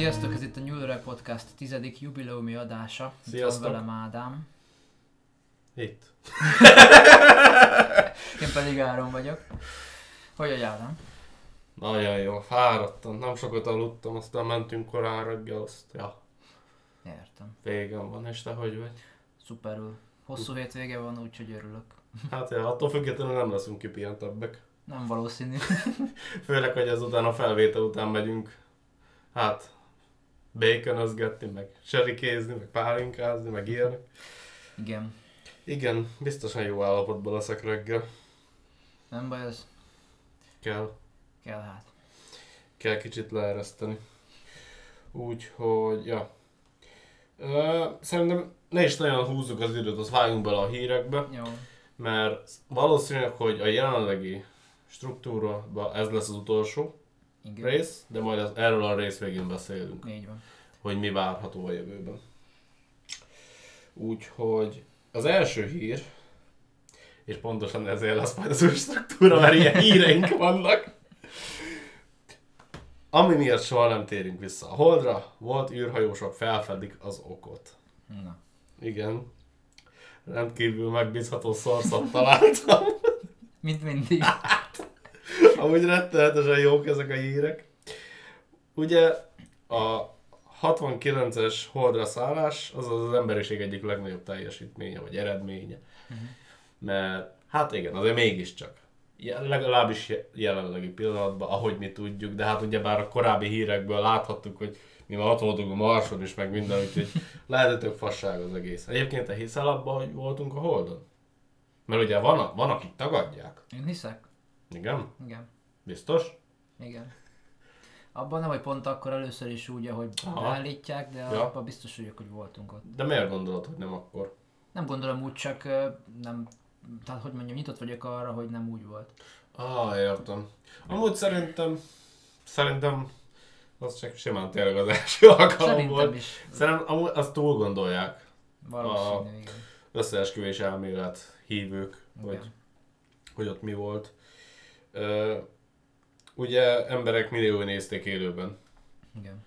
Sziasztok, ez itt a Nyúlőre Podcast tizedik jubileumi adása. Itt Sziasztok. van velem Ádám. Itt. Én pedig Áron vagyok. Hogy vagy Ádám? Nagyon jó, fáradtam, nem sokat aludtam, aztán mentünk korán reggel, azt, ja, Értem. végem van, és te hogy vagy? Szuperül. Hosszú hétvége van, úgyhogy örülök. Hát ja, attól függetlenül nem leszünk kipihentebbek. Nem valószínű. Főleg, hogy ezután a felvétel után megyünk, hát, baconözgetni, meg serikézni, meg pálinkázni, meg ilyenek. Igen. Igen, biztosan jó állapotban leszek reggel. Nem baj, ez Kell, kell hát. kell kicsit leereszteni. Úgyhogy, ja. Ö, szerintem ne is nagyon húzzuk az időt, az vágjunk bele a hírekbe. Jó. mert valószínűleg, hogy a jelenlegi struktúrában ez lesz az utolsó Igen. rész, de majd az, erről a rész végén beszélünk, Így van. hogy mi várható a jövőben. Úgyhogy az első hír, és pontosan ezért lesz majd az új struktúra, mert ilyen híreink vannak, ami miatt soha nem térünk vissza a Holdra, volt űrhajósok felfedik az okot. Na. Igen. Rendkívül megbízható szorszat találtam. Mint mindig. Amúgy rettenetesen jók ezek a hírek. Ugye a 69-es holdra szállás az az emberiség egyik legnagyobb teljesítménye, vagy eredménye. Mert hát igen, azért mégiscsak. Legalábbis je- jelenlegi pillanatban, ahogy mi tudjuk, de hát ugyebár a korábbi hírekből láthattuk, hogy mi már ott voltunk a Marson is, meg minden, úgyhogy lehet, hogy tök fasság az egész. Egyébként te hiszel abban, hogy voltunk a Holdon? Mert ugye van, van akik tagadják. Én hiszek. Igen? Igen. Biztos? Igen. Abban nem, hogy pont akkor először is úgy, ahogy Aha. beállítják, de Ja. abban biztos vagyok, hogy voltunk ott. De miért gondolod, hogy nem akkor? Nem gondolom úgy, csak nem, tehát hogy mondjam, nyitott vagyok arra, hogy nem úgy volt. Ah, értem. Amúgy szerintem, szerintem az csak simán tényleg az első alkalom Szerintem volt. is Szerintem amúgy azt túl gondolják valószínű, igen. összeesküvés elmélet hívők, hogy, igen. hogy ott mi volt. Ugye emberek milliói nézték élőben. igen.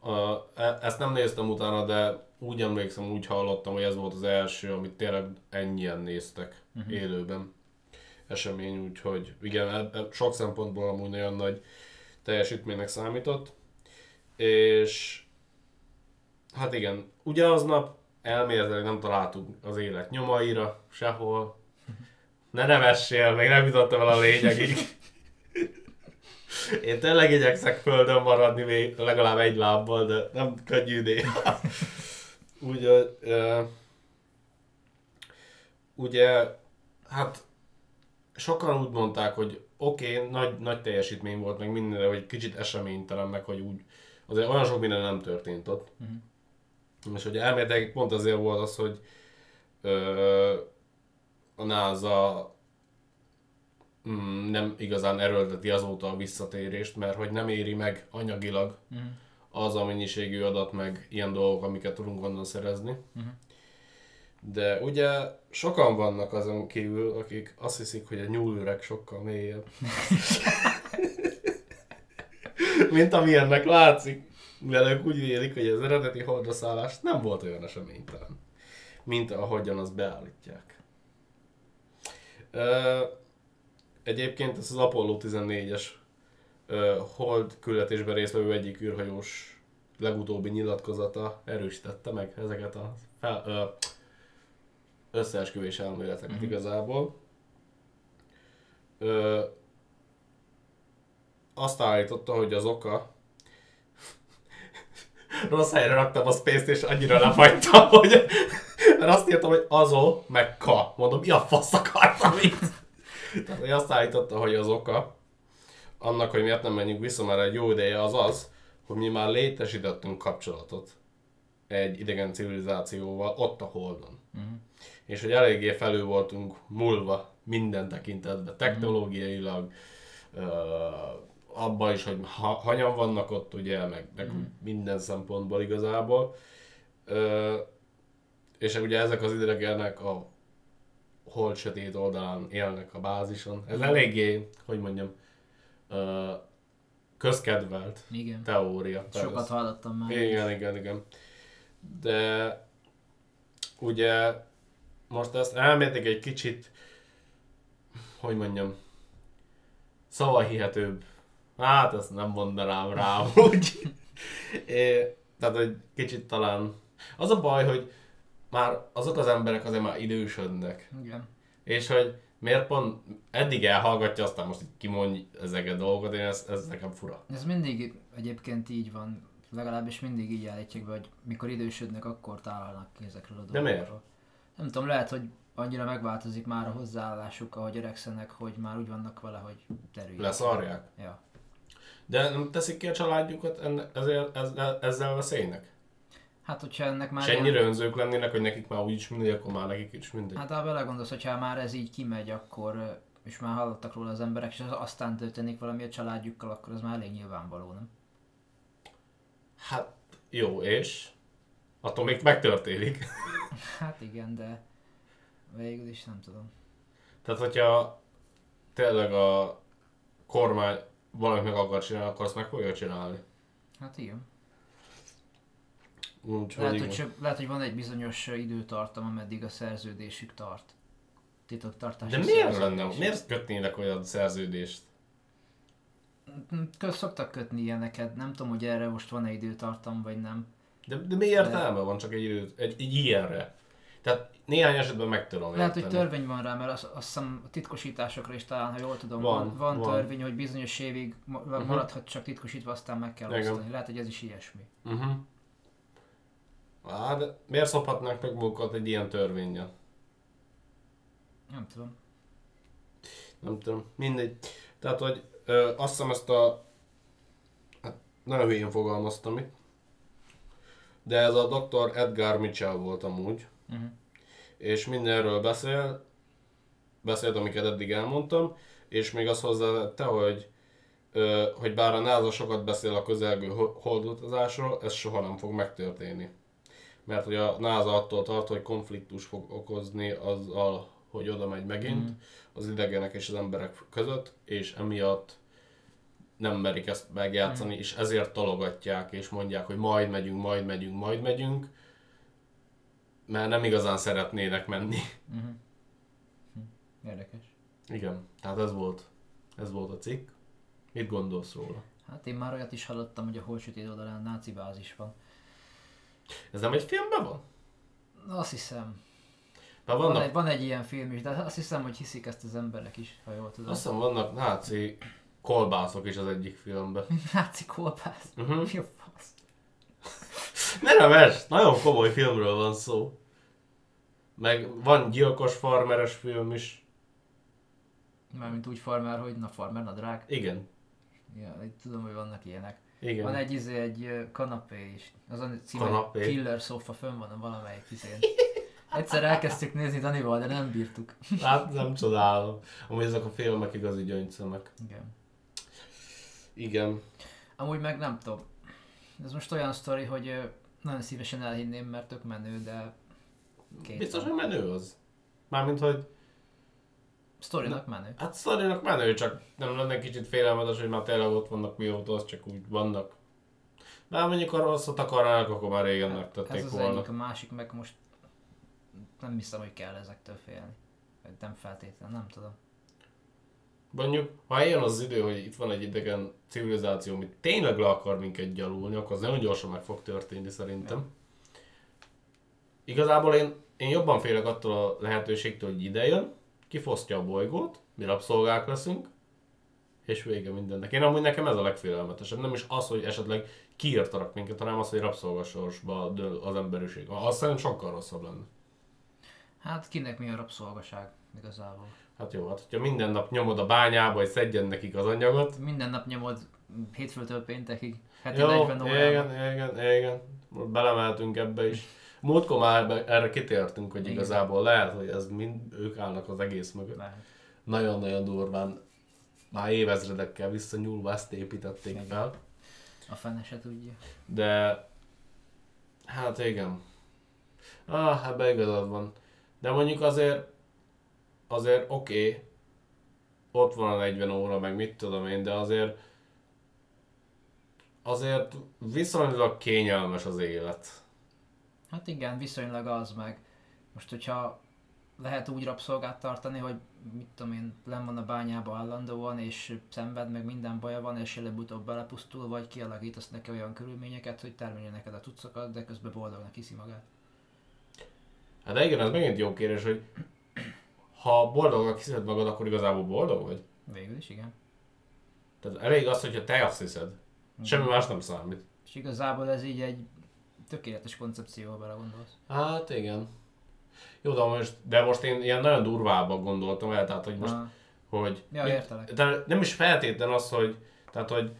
A, e- ezt nem néztem utána, de úgy emlékszem, úgy hallottam, hogy ez volt az első, amit tényleg ennyien néztek uh-huh. élőben esemény, úgyhogy igen, e- e- sok szempontból amúgy nagyon nagy teljesítménynek számított. És hát igen, ugye aznap elméletileg nem találtunk az élet nyomaira sehol. Ne nevessél, még nem jutottam el a lényegig. Én tényleg igyekszek földön maradni még legalább egy lábbal, de nem könnyű néha. Ugye, ugye, hát sokan úgy mondták, hogy oké, okay, nagy, nagy teljesítmény volt, meg minden, hogy kicsit eseménytelen, meg hogy úgy, azért olyan sok minden nem történt ott. Uh-huh. És ugye elméletileg pont azért volt az, hogy ö, a NASA mm, nem igazán erőlteti azóta a visszatérést, mert hogy nem éri meg anyagilag Mhm. az a mennyiségű adat, meg ilyen dolgok, amiket tudunk onnan szerezni. Mhm. De ugye sokan vannak azon kívül, akik azt hiszik, hogy a nyúlüreg sokkal mélyebb. Mint amilyennek látszik. Mivel ők úgy vélik, hogy az eredeti hordaszállás nem volt olyan eseménytelen, mint ahogyan azt beállítják. Egyébként ez az Apollo 14-es ö, hold küldetésben résztvevő egyik űrhajós legutóbbi nyilatkozata erősítette meg ezeket a fel, ö, összeesküvés elméleteket uh-huh. igazából. Ö, azt állította, hogy az oka rossz helyre raktam a space és annyira lefagytam, hogy mert azt írtam, hogy azó, meg ka. Mondom, mi a fasz akartam itt? Tehát hogy azt állította, hogy az oka annak, hogy miért nem menjünk vissza már egy jó ideje, az az, hogy mi már létesítettünk kapcsolatot egy idegen civilizációval ott a Holdon. Mhm. És hogy eléggé felül voltunk múlva minden tekintetben, technológiailag, uh, abban is, hogy ha, hanyan vannak ott, ugye, meg, meg Mhm. minden szempontból igazából. Uh, és ugye ezek az idegenek a hold sötét oldalán élnek a bázison. Ez eléggé, hogy mondjam, közkedvelt Igen. teória. Sokat hallottam már. Igen, igen, igen. De ugye most ezt elméletek egy kicsit, hogy mondjam, szavahihetőbb. Hát ezt nem mondanám rá, úgy. É, tehát, hogy kicsit talán... Az a baj, hogy már azok az emberek azért már idősödnek. Igen. És hogy miért pont eddig elhallgatja, aztán most így kimondj ezeket a dolgokat, én ez, ez nekem fura. Ez mindig egyébként így van, legalábbis mindig így állítják be, hogy mikor idősödnek, akkor találnak ki ezekről a De dolgokról. miért? Nem tudom, lehet, hogy annyira megváltozik már a hozzáállásuk, ahogy öregszenek, hogy már úgy vannak vele, hogy terüljük. Leszarják. Ja. De nem teszik ki a családjukat enne, ezzel, ezzel, ezzel veszélynek? Hát, hogyha ennek már... És ennyire önzők lennének, hogy nekik már úgyis mindegy, akkor már nekik is mindegy. Hát ha belegondolsz, hogyha már ez így kimegy, akkor és már hallottak róla az emberek, és az aztán történik valami a családjukkal, akkor az már elég nyilvánvaló, nem? Hát jó, és? Attól még megtörténik. Hát igen, de végül is nem tudom. Tehát, hogyha tényleg a kormány valamit meg akar csinálni, akkor azt meg fogja csinálni. Hát igen. Úgyhogy Lehet, igen. hogy, csak, lehet, hogy van egy bizonyos időtartam, ameddig a szerződésük tart. Titoktartási De miért szerződés. lenne? Miért kötnének olyan szerződést? Köz szoktak kötni ilyeneket, nem tudom, hogy erre most van-e időtartam, vagy nem. De, de mi értelme van csak egy, idő, egy, egy ilyenre? Tehát néhány esetben meg tudom Lehet, hogy érteni. törvény van rá, mert azt, azt hiszem a titkosításokra is talán, ha jól tudom, Van, van, van, van. törvény, hogy bizonyos évig ma- maradhat csak titkosítva, aztán meg kell Igen. osztani. Lehet, hogy ez is ilyesmi. Uh-huh. Hát, de miért szophatnák meg magukat egy ilyen törvényel? Nem tudom. Nem tudom, mindegy. Tehát, hogy ö, azt hiszem ezt a... Hát, nagyon hülyén fogalmaztam itt. De ez a Dr. Edgar Mitchell volt amúgy. Uh-huh. És mindenről beszél. Beszélt, amiket eddig elmondtam. És még azt hozzátette, hogy ö, hogy bár a NASA sokat beszél a közelgő ho- holdutazásról, ez soha nem fog megtörténni. Mert hogy a NASA attól tart, hogy konfliktus fog okozni azzal, hogy oda megy megint az idegenek és az emberek között, és emiatt nem merik ezt megjátszani, és ezért talogatják, és mondják, hogy majd megyünk, majd megyünk, majd megyünk, mert nem igazán szeretnének menni. Uh-huh. Érdekes. Igen, tehát ez volt, ez volt a cikk. Mit gondolsz róla? Hát én már olyat is hallottam, hogy a holsütét oldalán náci bázis van. Ez nem egy filmben van? Azt hiszem. Van vannak, egy, van egy ilyen film is, de azt hiszem, hogy hiszik ezt az emberek is, ha jól tudom. azt hiszem vannak náci kolbászok is az egyik filmben. Náci kolbász. Uh-huh. Mi a fasz? Ne neves, nagyon komoly filmről van szó. Meg van gyilkos farmeres film is. Mármint úgy farmer, hogy na farmer, na drág. Igen, Ja, tudom, hogy vannak ilyenek. Igen. Van egy izé, egy kanapé is. Az a címe, Kanapé. Killer Sofa, fönn van a valamelyik izén. Egyszer elkezdtük nézni Danival, de nem bírtuk. Hát nem csodálom. Amúgy ezek a filmek igazi gyöngyszemek. Igen. Igen. Amúgy meg nem tudom. Ez most olyan sztori, hogy nagyon szívesen elhinném, mert tök menő, de két Biztos, hogy menő az. Mármint, hogy Sztorinak menő. hát sztorinak menő, csak nem lenne kicsit félelmetes, hogy már tényleg ott vannak mióta, az csak úgy vannak. De mondjuk ha rosszat akarnának, akkor már régen Ez megtették az volna. egyik, a másik meg most nem hiszem, hogy kell ezektől félni. Nem feltétlenül, nem tudom. Mondjuk, ha eljön az idő, hogy itt van egy idegen civilizáció, ami tényleg le akar minket gyalulni, akkor az nagyon gyorsan meg fog történni szerintem. Igazából én, én jobban félek attól a lehetőségtől, hogy ide jön, kifosztja a bolygót, mi rabszolgák leszünk, és vége mindennek. Én amúgy nekem ez a legfélelmetesebb. Nem is az, hogy esetleg kiírtanak minket, hanem az, hogy rabszolgasorsba dől az emberiség. Azt szerintem sokkal rosszabb lenne. Hát kinek mi a rabszolgaság igazából? Hát jó, hát hogyha minden nap nyomod a bányába, hogy szedjen nekik az anyagot, Minden nap nyomod hétfőtől péntekig, heti Jó, 40 órában. igen, igen, igen. Belemeltünk ebbe is. Múltkor már erre kitértünk, hogy Igen. igazából lehet, hogy ez mind ők állnak az egész mögött. Lehet. Nagyon-nagyon durván, már évezredekkel visszanyúlva ezt építették Igen. fel. A fene se tudja. De, hát igen. Ah, ebbe igazad van. De mondjuk azért, azért oké, okay, ott van a 40 óra, meg mit tudom én, de azért azért viszonylag kényelmes az élet. Hát igen, viszonylag az meg. Most, hogyha lehet úgy rabszolgát tartani, hogy mit tudom én, len van a bányába állandóan, és szenved, meg minden baja van, és előbb-utóbb belepusztul, vagy kialakítasz neki olyan körülményeket, hogy termelje neked a tudszokat, de közben boldognak hiszi magát. Hát de igen, ez megint jó kérdés, hogy ha boldognak hiszed magad, akkor igazából boldog vagy? Végül is, igen. Tehát elég az, hogyha te azt hiszed. Semmi más nem számít. És igazából ez így egy tökéletes koncepció, ha belegondolsz. Hát igen. Jó, de most, de most én ilyen nagyon durvábbak gondoltam el, tehát hogy most, Ah, hogy... Ja, értelek. De nem is feltétlen az, hogy, tehát hogy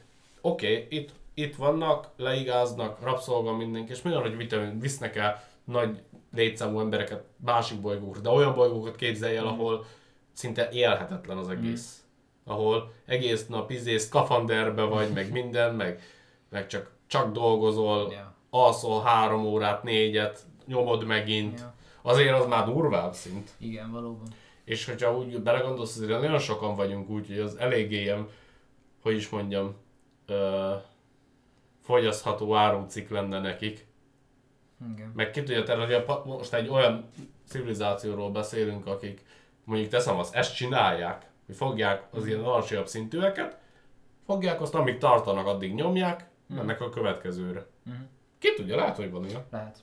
oké, okay, itt, itt vannak, leigáznak, rabszolga mindenki, és mi van, hogy vitamin, visznek el nagy létszámú embereket másik bolygókra, de olyan bolygókat képzelj el, Mm. ahol szinte élhetetlen az egész. Ahol egész nap izé szkafanderbe vagy, meg minden, meg, meg csak, csak dolgozol, Ja. Alszol három órát, négyet, nyomod megint. Ja. Azért az már durvább szint. Igen, valóban. És hogyha úgy belegondolsz, azért nagyon sokan vagyunk úgy, hogy az eléggé ilyen, hogy is mondjam, ö, fogyasztható árucik lenne nekik. Igen. Meg ki tudja tenni, hogy a most egy olyan civilizációról beszélünk, akik mondjuk teszem azt, ezt csinálják, hogy fogják az ilyen alacsonyabb szintűeket, fogják azt, amíg tartanak, addig nyomják, mennek a következőre. Mhm. Ki tudja, lehet, hogy van ilyen. Lehet.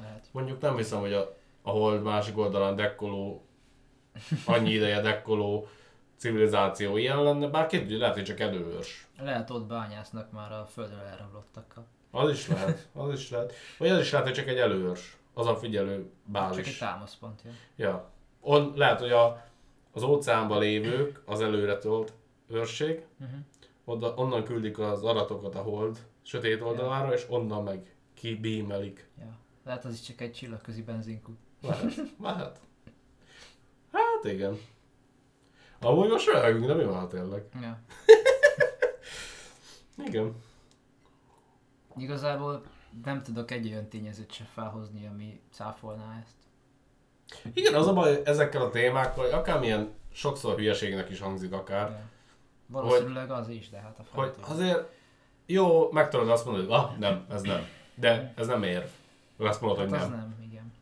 Lehet. Mondjuk nem hiszem, hogy a, a hold másik oldalán dekkoló, annyi ideje dekkoló civilizáció ilyen lenne, bár ki tudja, lehet, hogy csak előőrs. Lehet ott bányásznak már a földről elrablottakkal. Az is lehet, az is lehet. Vagy az is lehet, hogy csak egy előőrs. Az a figyelő Csak egy bázis. támaszpont, ja. Ja. On, lehet, hogy a, az óceánban lévők, az előre tolt őrség, Uh-huh. oda, onnan küldik az aratokat a hold sötét oldalára, és onnan meg kibímelik. ja. Lehet az is csak egy csillagközi benzinkút. Lehet, lehet. Hát igen. Amúgy most röhögünk, de mi van tényleg? Ja. Igen. Igazából nem tudok egy olyan tényezőt se felhozni, ami cáfolná ezt. Igen, az a baj ezekkel a témákkal, hogy akármilyen sokszor hülyeségnek is hangzik akár, Ja. Valószínűleg az is, de hát a hogy feltétlen. azért jó, meg tudod azt mondani, hogy ah, nem, ez nem. De ez nem ér. Azt mondod, hogy Hát az nem. nem, igen.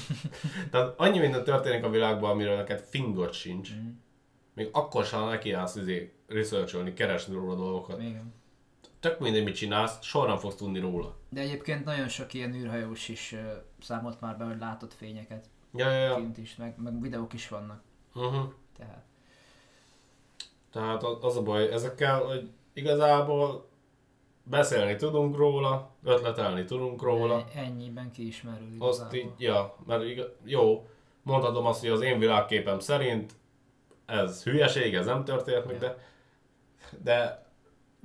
Tehát annyi minden történik a világban, amiről neked fingot sincs. Mhm. Még akkor sem nekiállsz izé, researcholni, keresni róla dolgokat. Igen. Tök mindegy, mit csinálsz, soha nem fogsz tudni róla. De egyébként nagyon sok ilyen űrhajós is uh, számolt már be, hogy látott fényeket Ja, ja, ja. kint is, meg, meg videók is vannak. Uh-huh. Tehát. Tehát az a baj ezekkel, hogy igazából beszélni tudunk róla, ötletelni tudunk róla, E- Ennyiben kiismerül azt igazából. így, ja, mert igaz, jó, mondhatom azt, hogy az én világképem szerint ez hülyeség, ez nem történt meg, de, de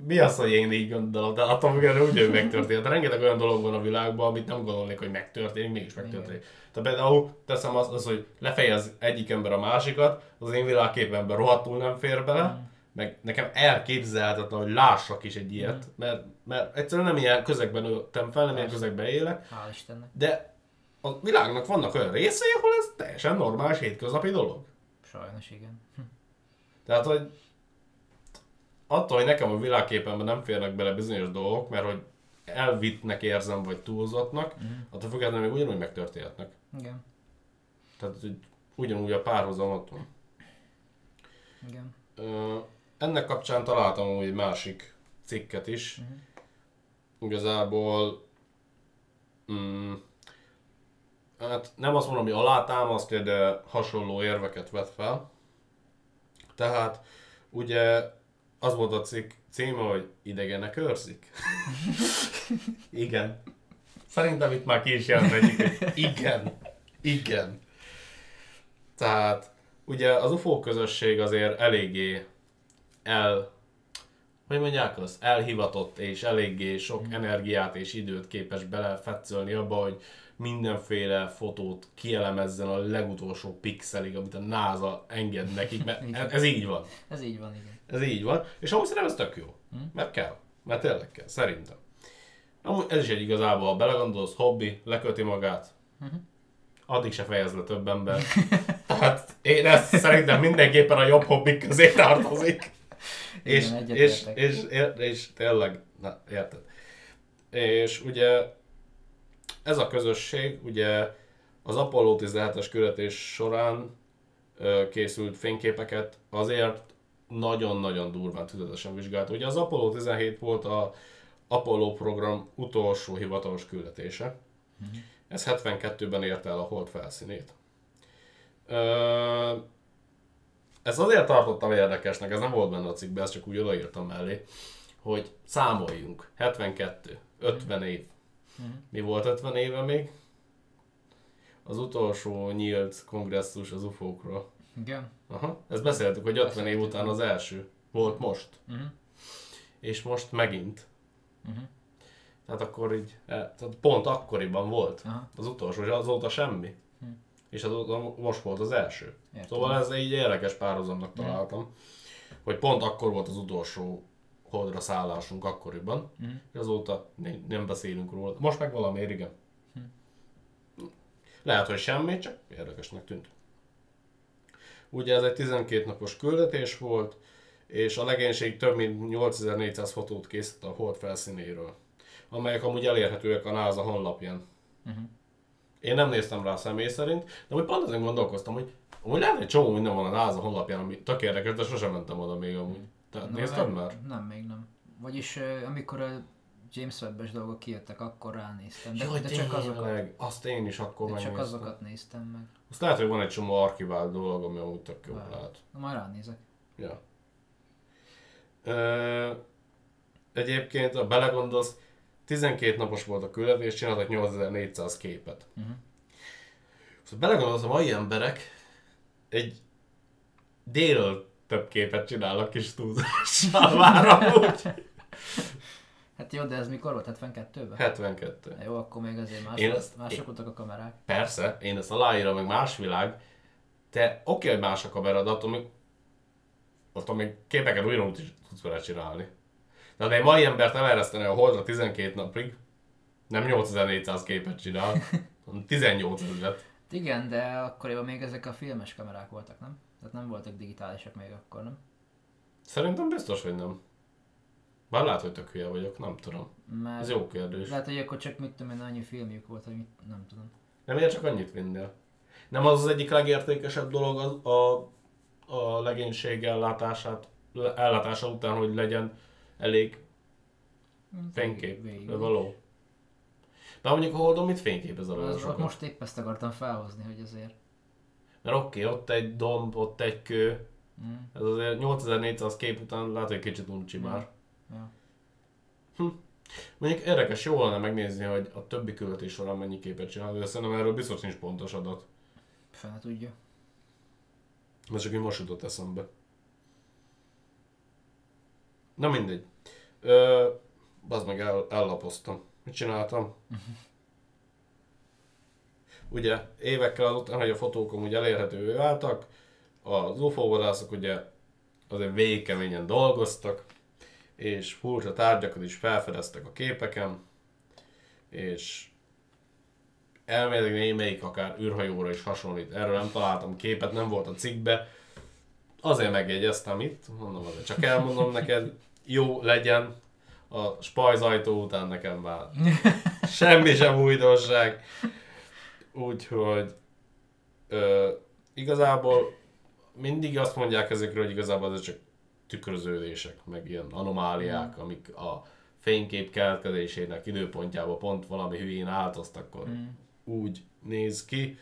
mi az, hogy én így gondolom, de attól függően úgy, hogy megtörtént. De rengeteg olyan dolog van a világban, amit nem gondolnék, hogy megtörténik, mégis megtörténik. Tehát például teszem azt, az, hogy lefejez egyik ember a másikat, az én világképemben rohadtul nem fér bele, Mm. Meg nekem elképzelhetetlen, hogy lássak is egy ilyet, mert, mert egyszerűen nem ilyen közegben nőttem fel, nem ilyen Persze. közegben élek, Hál' Istennek. de a világnak vannak olyan részei, ahol ez teljesen normális, hétköznapi dolog. Sajnos igen. Hm. Tehát, hogy attól, hogy nekem a világképemben nem férnek bele bizonyos dolgok, mert hogy elvittnek érzem, vagy túlzottnak, Mhm. attól függetlenül még ugyanúgy megtörténhetnek. Igen. Tehát, hogy ugyanúgy a párhuzam ott van. Igen. Ö, ennek kapcsán találtam egy másik cikket is. Mhm. Igazából mm, hát nem azt mondom, hogy alátámasztja, de hasonló érveket vet fel. Tehát ugye az volt a cikk címe, hogy idegenek őrzik. igen. Szerintem itt már ki is hogy igen. Igen. Tehát ugye az UFO közösség azért eléggé el, hogy mondják azt, elhivatott és eléggé sok energiát és időt képes belefetszölni abba, hogy mindenféle fotót kielemezzen a legutolsó pixelig, amit a NASA enged nekik, mert ez, így van. Ez így van, igen. Ez így van. És amúgy szerintem ez tök jó. Mert kell. Mert tényleg kell, szerintem. Amúgy ez is egy igazából, ha belegondolsz, hobbi, leköti magát. Addig se fejez le több ember. Tehát én ezt szerintem mindenképpen a jobb hobbik közé tartozik. És, Igen, és, és, és, és tényleg, na, érted. És ugye ez a közösség, ugye az Apollo 17-es küldetés során ö, készült fényképeket azért nagyon-nagyon durván tüzetesen vizsgált. Ugye az Apollo 17 volt a Apollo program utolsó hivatalos küldetése. Ez 72-ben érte el a hold felszínét. Ö, ezt azért tartottam érdekesnek, ez nem volt benne a cikkben, ezt csak úgy odaírtam mellé, hogy számoljunk. 72, 50 év. Mi volt 50 éve még? Az utolsó nyílt kongresszus az UFO-król. Igen. Aha, ezt beszéltük, hogy 50 év után az első. Volt most. Mhm. És most megint. Mhm. Tehát akkor így, eh, tehát pont akkoriban volt. Aha. Az utolsó, és azóta semmi. És azóta most volt az első. Értem. Szóval ez egy érdekes párhuzamnak találtam, hogy pont akkor volt az utolsó holdra szállásunk akkoriban, Mhm. és azóta ne- nem beszélünk róla. Most meg valamiért igen. Lehet, hogy semmi, csak érdekesnek tűnt. Ugye ez egy 12 napos küldetés volt, és a legénység több mint 8400 fotót készített a hold felszínéről, amelyek amúgy elérhetőek a NASA honlapján. Mhm. Én nem néztem rá személy szerint, de hogy pont ezen gondolkoztam, hogy amúgy lehet, hogy csomó minden van a NASA honlapján, ami tök érdekes, de sosem mentem oda még amúgy. Te Na, nézted már? Nem, még nem. Vagyis amikor a James Webb-es dolgok kijöttek, akkor ránéztem. De, Jaj, de csak azokat, azt én is akkor de csak megnéztem. azokat néztem meg. Azt lehet, hogy van egy csomó archivált dolog, ami amúgy tök jó Lehet. lehet. Na, majd ránézek. Ja. Ö, egyébként, ha belegondolsz, 12 napos volt a küldetés, csináltak 8400 képet. Mhm. Szóval belegondolsz, a mai emberek egy délről több képet csinálnak kis túlzással már amúgy. Hát jó, de ez mikor volt? 72-ben? 72. Jó, akkor még azért más, Én ezt- mások én- voltak a kamerák. Persze, én ezt aláírom, meg más világ, de oké, hogy más a kamera, de attól még, attól még képeket újra tudsz vele csinálni. Tehát egy mai embert elereszteni a holdra 12 napig, nem 8400 képet csinál, hanem 18 ezeret. Igen, de akkoriban még ezek a filmes kamerák voltak, nem? Tehát nem voltak digitálisak még akkor, nem? Szerintem biztos, hogy nem. Bár lehet, hogy tök hülye vagyok, nem tudom. Mert Ez jó kérdés. Lehet, hogy akkor csak mit tudom én, annyi filmjük volt, hogy mit, nem tudom. Nem miért csak annyit vinnél? Nem az az egyik legértékesebb dolog az, a, a legénység ellátását, ellátása után, hogy legyen elég fénykép, való. Bár mondjuk a Holdon mit fényképezel olyan Az, sokat? most épp ezt akartam felhozni, hogy azért. Mert oké, okay, ott egy domb, ott egy kő, Mm. ez azért 8400 kép után lehet, hogy kicsit uncsi már. Ja. Mondjuk érdekes, jó lenne megnézni, hogy a többi költés során mennyi képet csinál, de szerintem erről biztos nincs pontos adat. Fene tudja. Ez csak így most jutott eszembe. Na mindegy. Ö, az meg el, ellapoztam. Mit csináltam? Ugye évekkel azután, hogy a fotók amúgy elérhetővé váltak, az UFO vadászok ugye azért végigkeményen dolgoztak, és furcsa tárgyakat is felfedeztek a képeken, és elméletileg némelyik akár űrhajóra is hasonlít. Erről nem találtam képet, nem volt a cikkbe. Azért megjegyeztem itt, mondom azért, csak elmondom neked, jó legyen a spajzajtó után nekem már. Semmi sem újdonság. Úgyhogy ö, igazából mindig azt mondják ezekről, hogy igazából ez csak tükröződések, meg ilyen anomáliák, amik a fénykép keletkezésének időpontjában pont valami hülyén állt, azt akkor Mm. úgy néz ki.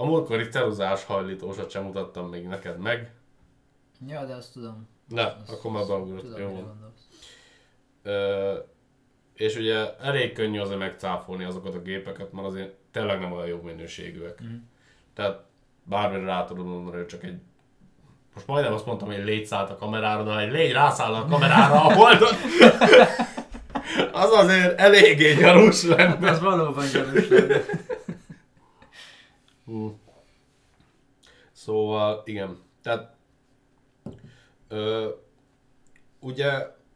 A múltkori ceruzás hajlítósat sem mutattam még neked meg. Ja, de azt tudom. Ne, Azt- akkor már beugrott. Jó. Ö, és ugye elég könnyű azért megcáfolni azokat a gépeket, mert azért tényleg nem olyan jó minőségűek. Mhm. Tehát bármire rá tudod mondani, hogy csak egy most majdnem azt mondtam, hogy egy légy szállt a kamerára, de egy légy rászáll a kamerára a holdon, az azért eléggé gyanús lenne. Az valóban gyanús lenne. Hú. Szóval, igen. Tehát, ö, ugye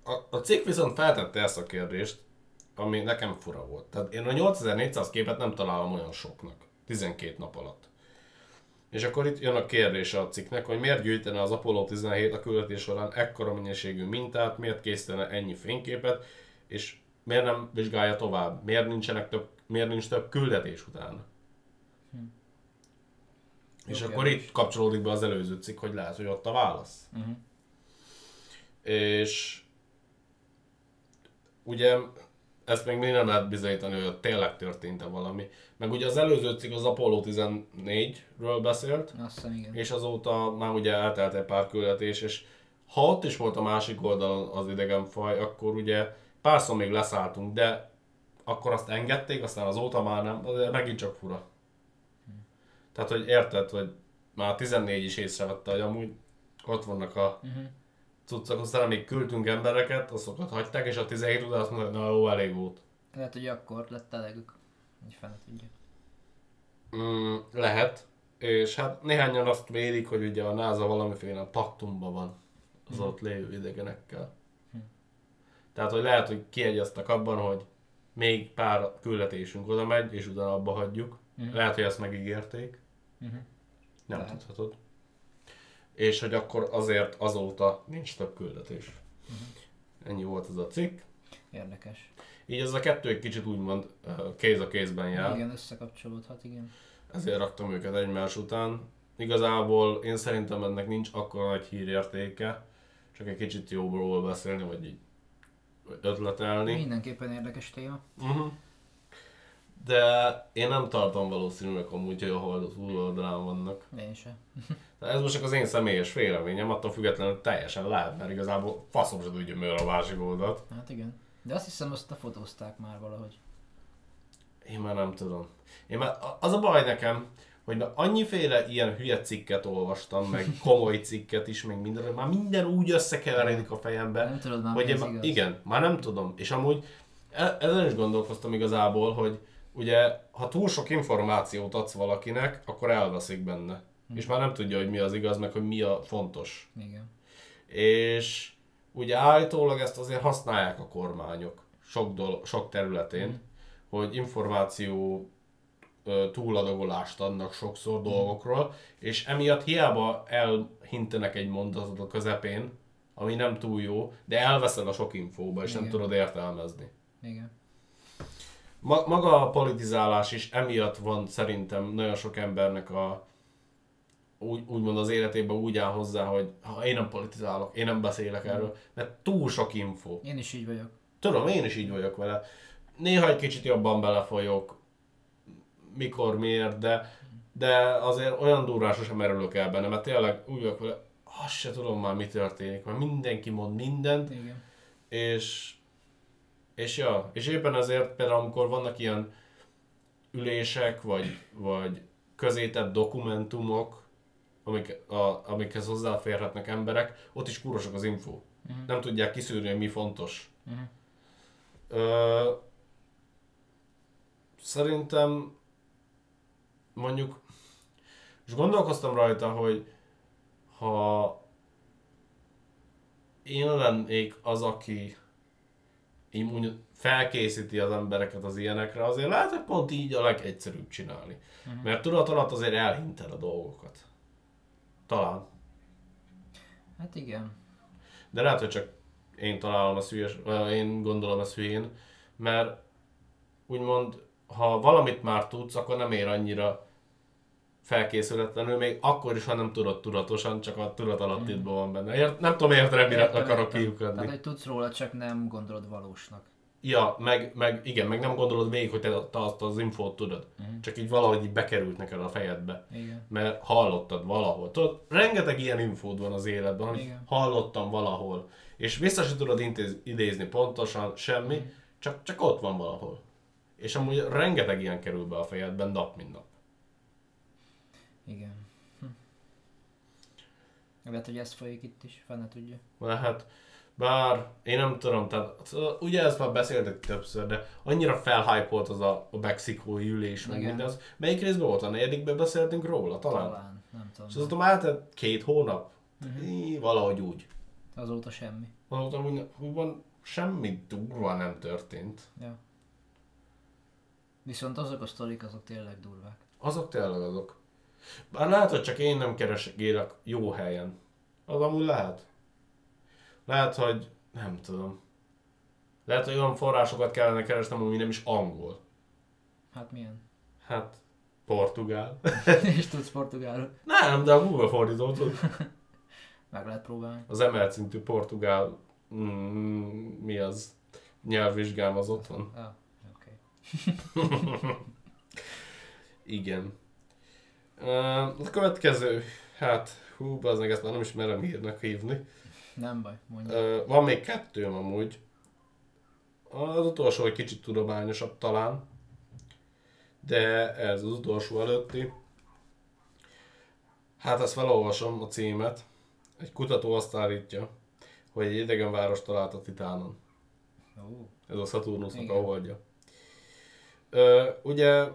a, a cikk viszont feltette ezt a kérdést, ami nekem fura volt. Tehát én a 8400 képet nem találom olyan soknak. 12 nap alatt. És akkor itt jön a kérdése a cikknek, hogy miért gyűjtene az Apollo 17 a küldetés során ekkora mennyiségű mintát, miért készítene ennyi fényképet, és miért nem vizsgálja tovább, miért, nincsenek több, miért nincs több küldetés utána. Hm. És Jó akkor kérdés. itt kapcsolódik be az előző cikk, hogy lehet, hogy ott a válasz. Uh-huh. És ugye ezt még mindig nem lehet bizonyítani, hogy tényleg történt-e valami. Meg ugye az előző cikk az Apollo 14-ről beszélt, Azt hiszem, igen. és azóta már ugye eltelt egy pár küldetés, és ha ott is volt a másik oldalon az idegenfaj, akkor ugye párszor még leszálltunk, de akkor azt engedték, aztán azóta már nem, de megint csak fura. Tehát, hogy érted, hogy már 14 is észrevette, hogy amúgy ott vannak a Uh-huh. cuccok, aztán még küldtünk embereket, azokat hagyták, és a 17 után azt mondta, hogy na jó, elég volt. Lehet, hogy akkor lett elegük. Hogy fene tudja. Mm, lehet. És hát néhányan azt vélik, hogy ugye a NASA valamiféle paktumban van az ott lévő idegenekkel. Tehát, hogy lehet, hogy kiegyeztek abban, hogy még pár küldetésünk oda megy, és utána abba hagyjuk. Mhm. Lehet, hogy ezt megígérték. Uh-huh. Nem Lehet. tudhatod. És hogy akkor azért azóta nincs több küldetés. Ennyi volt ez a cikk. Érdekes. Így ez a kettő egy kicsit úgymond kéz a kézben jár. Igen, összekapcsolódhat, igen. ezért raktam őket egymás után. Igazából én szerintem ennek nincs akkora nagy hírértéke, csak egy kicsit jobbról beszélni, vagy így ötletelni. Mindenképpen érdekes téma. Uh-huh. De én nem tartom valószínűleg amúgy, hogy a hold túloldalán vannak. Én sem. Ez most csak az én személyes véleményem, attól függetlenül teljesen lehet, mert igazából faszom sem tudja, mi a másik oldalt. Hát igen. De azt hiszem, azt lefotózták már valahogy. Én már nem tudom. Én már, az a baj nekem, hogy már annyiféle ilyen hülye cikket olvastam, meg komoly cikket is, meg minden, már minden úgy összekeveredik a fejembe, Nem tudod már, hogy én az igaz. igen, már nem tudom. És amúgy e- ezen is gondolkoztam igazából, hogy ugye, ha túl sok információt adsz valakinek, akkor elveszik benne. Hm. És már nem tudja, hogy mi az igaz, meg hogy mi a fontos. Igen. És ugye állítólag ezt azért használják a kormányok sok, dol- sok területén, Hm. hogy információ túladagolást adnak sokszor dolgokról, és emiatt hiába elhintenek egy mondatot a közepén, ami nem túl jó, de elveszel a sok infóba, és nem Igen. tudod értelmezni. Igen. Ma- maga a politizálás is emiatt van szerintem nagyon sok embernek a úgy, úgymond az életében úgy áll hozzá, hogy ha én nem politizálok, én nem beszélek erről, mert túl sok info. Én is így vagyok. Tudom, én is így vagyok vele. Néha egy kicsit jobban belefolyok, mikor, miért, de, de azért olyan durván sosem merülök el benne, mert tényleg úgy vagyok vele, azt se tudom már mi történik, mert mindenki mond mindent, Igen. és, és ja, és éppen ezért például amikor vannak ilyen ülések, vagy, vagy közétett dokumentumok, amik, a, amikhez hozzáférhetnek emberek, ott is kúrosak az info. Mhm. Nem tudják kiszűrni, hogy mi fontos. Mhm. Ö, szerintem mondjuk, és gondolkoztam rajta, hogy ha én lennék az, aki így mondjuk felkészíti az embereket az ilyenekre, azért lehet, hogy pont így a legegyszerűbb csinálni. Mhm. Mert tudat alatt azért elhinted a dolgokat. Talán. Hát igen. De lehet, hogy csak én találom ezt hülyes, én gondolom ezt hülyén, mert úgymond, ha valamit már tudsz, akkor nem ér annyira felkészületlenül, még akkor is, ha nem tudod tudatosan, csak a tudat alattidban van benne. Ért, nem tudom érteni, mire Értem, akarok értem. kiukadni. Tehát, hogy tudsz róla, csak nem gondolod valósnak. Ja, meg, meg, igen, meg nem gondolod végig, hogy te, te azt az infót tudod. Mhm. Csak így valahogy így bekerült neked a fejedbe. Igen. Mert hallottad valahol. Tudod, rengeteg ilyen infód van az életben, hogy Igen. hallottam valahol. És vissza se tudod intéz, idézni pontosan semmi, Mhm. csak, csak ott van valahol. És amúgy rengeteg ilyen kerül be a fejedben nap, mint nap. Igen. Hm. Lehet, hogy ez folyik itt is, fene tudja. Lehet, bár én nem tudom, tehát szóval ugye ezt már beszéltek többször, de annyira felhypolt az a, a mexikói ülés, meg mindez. Melyik részben volt? A negyedikben beszéltünk róla? Talán. Talán, nem tudom. És azóta már eltelt két hónap? Í, valahogy úgy. Azóta semmi. Azóta van, semmi durva nem történt. Ja. Viszont azok a sztorik, azok tényleg durvák. Azok tényleg azok. Bár hogy csak én nem keresgélek jó helyen. Az amúgy lehet. Lehet, hogy nem tudom. Lehet, hogy olyan forrásokat kellene keresnem, ami nem is angol. Hát milyen? Hát, portugál. És tudsz portugálul. nem, de a Google fordító tud. Meg lehet próbálni. Az emelt szintű portugál, mm, mi az? Nyelvvizsgám az ott van. Ah, oké. Igen. A következő, hát, hú, az meg ezt már nem is merem hírnek hívni. Nem baj, mondja. Van még kettőm amúgy. Az utolsó egy kicsit tudományosabb talán, de ez az utolsó előtti. Hát ezt felolvasom a címet. Egy kutató azt állítja, hogy egy idegen város talált a Titánon. Ó, Ez a Saturnusnak a holdja. Ö, ugye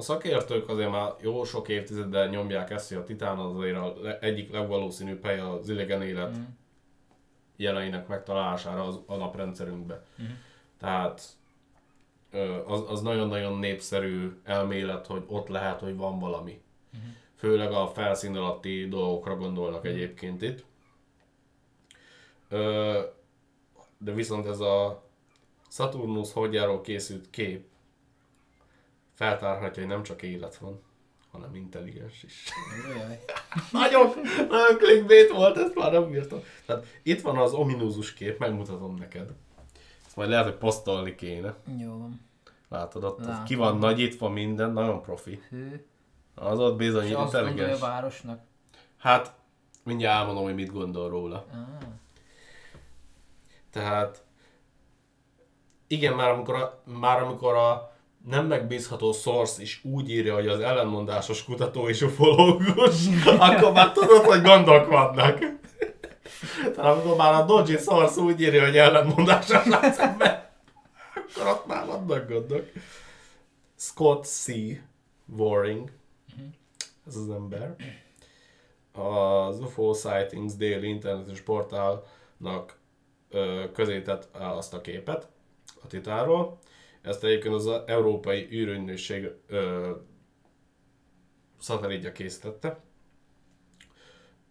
a szakértők azért már jó sok évtizeddel nyomják ezt, hogy a Titán az azért a le- egyik legvalószínűbb hely az idegen élet Mhm. jeleinek megtalálására az, a naprendszerünkbe. Mhm. Tehát az, az nagyon-nagyon népszerű elmélet, hogy ott lehet, hogy van valami. Mhm. Főleg a felszín alatti dolgokra gondolnak egyébként itt. De viszont ez a Saturnus holdjáról készült kép feltárhatja, hogy nem csak élet van, hanem intelligens is. Nagyon, nagyon clickbait volt, ezt már nem bírtam. Tehát itt van az ominózus kép, megmutatom neked. Ezt majd lehet, hogy posztolni kéne. Jó van. Látod ott, ott ki van nagyítva minden, nagyon profi. Hű. Az ott bizony És azt gondolja a intelligens. városnak. Hát, mindjárt elmondom, hogy mit gondol róla. Ah, Tehát, igen, már amikor a, már amikor a nem megbízható source is úgy írja, hogy az ellenmondásos kutató és ufológus, akkor már tudod, hogy gondok vannak. Tehát amikor már a dodgy source úgy írja, hogy ellenmondásos lesz ebben, akkor ott már vannak gondok. Scott C. Waring, ez az ember, az UFO Sightings déli internetes portálnak ö, közé tett azt a képet a Titánról. Ezt egyébként az Európai űrügynökség szatellitja készítette.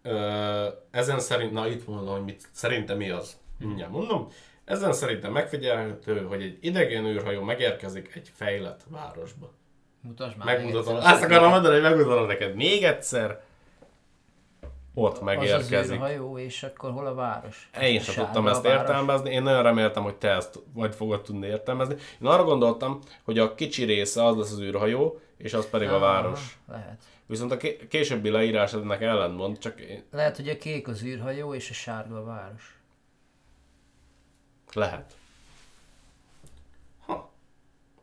Ö, ezen szerint, na itt mondom, hogy mit, szerintem mi az. Mindjárt mondom. Ezen szerintem megfigyelhető, hogy egy idegen űrhajó megérkezik egy fejlett városba. mutasd már Megmutatom. Azt akarom mondani, hogy megmutatom neked még egyszer. Ott Az az megérkezik. űrhajó, és akkor hol a város? Én sem Sárga tudtam a ezt város? értelmezni, én nagyon reméltem, hogy te ezt vagy fogod tudni értelmezni. Én arra gondoltam, hogy a kicsi része az lesz az űrhajó, és az pedig a Ah, város. Lehet. Viszont a ké- későbbi leírás ennek ellentmond, csak én... Lehet, hogy a kék az űrhajó, és a sárga a város. lehet.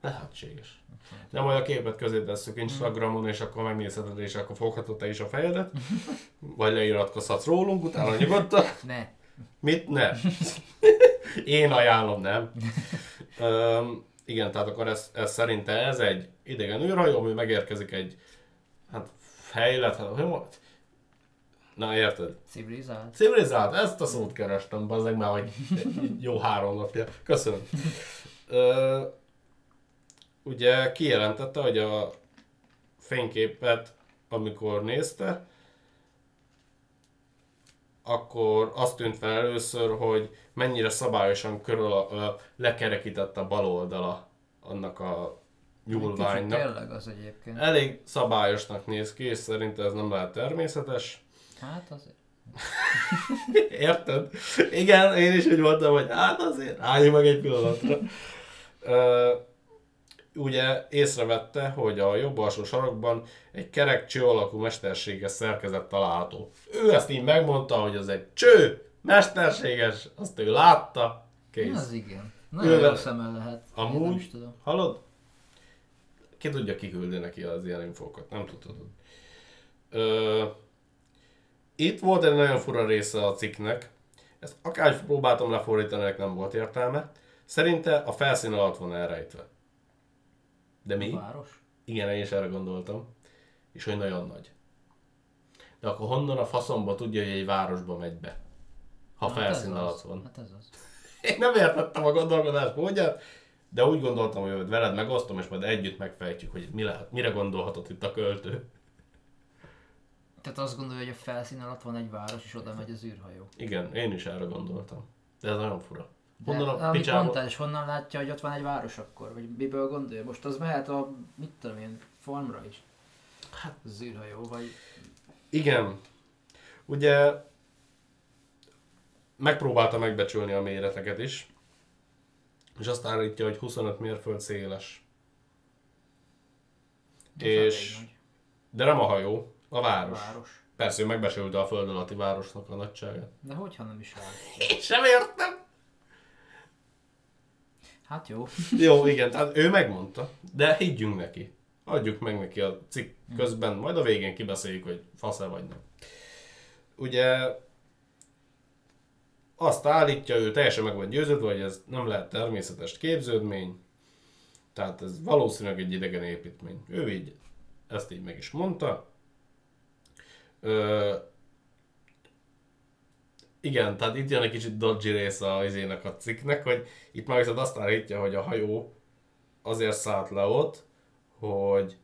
Lehetséges. De majd a képet közé tesszük Instagramon, és akkor megnézheted, és akkor foghatod te is a fejedet. Vagy leiratkozhatsz rólunk, utána nyugodtan. Ne. Mit? Ne. Én ajánlom, nem. Üm, igen, tehát akkor ez, ez szerinte ez egy idegen űrhajó, ami megérkezik egy hát fejlett, hát? Na érted? Civilizált. Civilizált, ezt a szót kerestem, bazdmeg már, hogy jó három napja. Köszönöm. Ö, ugye kijelentette, hogy a fényképet, amikor nézte, akkor azt tűnt fel először, hogy mennyire szabályosan körül a, a, lekerekített a bal oldala annak a nyúlványnak. tényleg az egyébként. Elég szabályosnak néz ki, és szerintem ez nem lehet természetes. Hát azért. Érted? Igen, én is úgy voltam, hogy hát azért álljunk meg egy pillanatra. Ugye észrevette, hogy a jobb alsó sarokban egy kerek cső alakú mesterséges szerkezet található. Ő ezt így megmondta, hogy az egy cső, mesterséges, azt ő látta, kész. Az igen. Nagyon Ő- jó szemmel lehet. Amúgy- tudom. Hallod? Ki tudja kiküldi neki az ilyen infókat, nem tudod. Ö, itt volt egy nagyon fura része a cikknek. Ezt akár próbáltam lefordítani, nem volt értelme. Szerinte a felszín alatt van elrejtve. De mi? Város? Igen, én is erre gondoltam. És hogy nagyon nagy. De akkor honnan a faszomba tudja, hogy egy városba megy be? Ha a Hát felszín ez alatt van. Hát ez az. Én nem értettem a gondolkodás módját, de úgy gondoltam, hogy veled megosztom, és majd együtt megfejtjük, hogy mi lehet, mire gondolhatott itt a költő. Tehát azt gondolja, hogy a felszín alatt van egy város, és oda megy az űrhajó. Igen, én is erre gondoltam. De ez nagyon fura. De Honnan a amit mondtál, és honnan látja, hogy ott van egy város akkor? Vagy miből gondolja? Most az mehet a, mit tudom én, farmra is. Hát az űrhajó, vagy... Igen. Ugye megpróbálta megbecsülni a méreteket is, és azt állítja, hogy 25 mérföld széles. az És-. De nem a hajó, a város. város. Persze, ő megbecsülte a föld alatti városnak a nagyságát. De hogyha nem is látja. Én sem értem. Hát jó. Jó, igen, tehát ő megmondta, de higgyünk neki. Adjuk meg neki a cikk közben, majd a végén kibeszéljük, hogy fasz vagy nem. Ugye azt állítja, ő teljesen meg van győződve, hogy ez nem lehet természetes képződmény, tehát ez valószínűleg egy idegen építmény. Ő így, ezt így meg is mondta. Ö, igen, tehát itt jön egy kicsit dodgy része a izének a cikknek, hogy itt már viszont azt állítja, hogy a hajó azért szállt le ott, hogy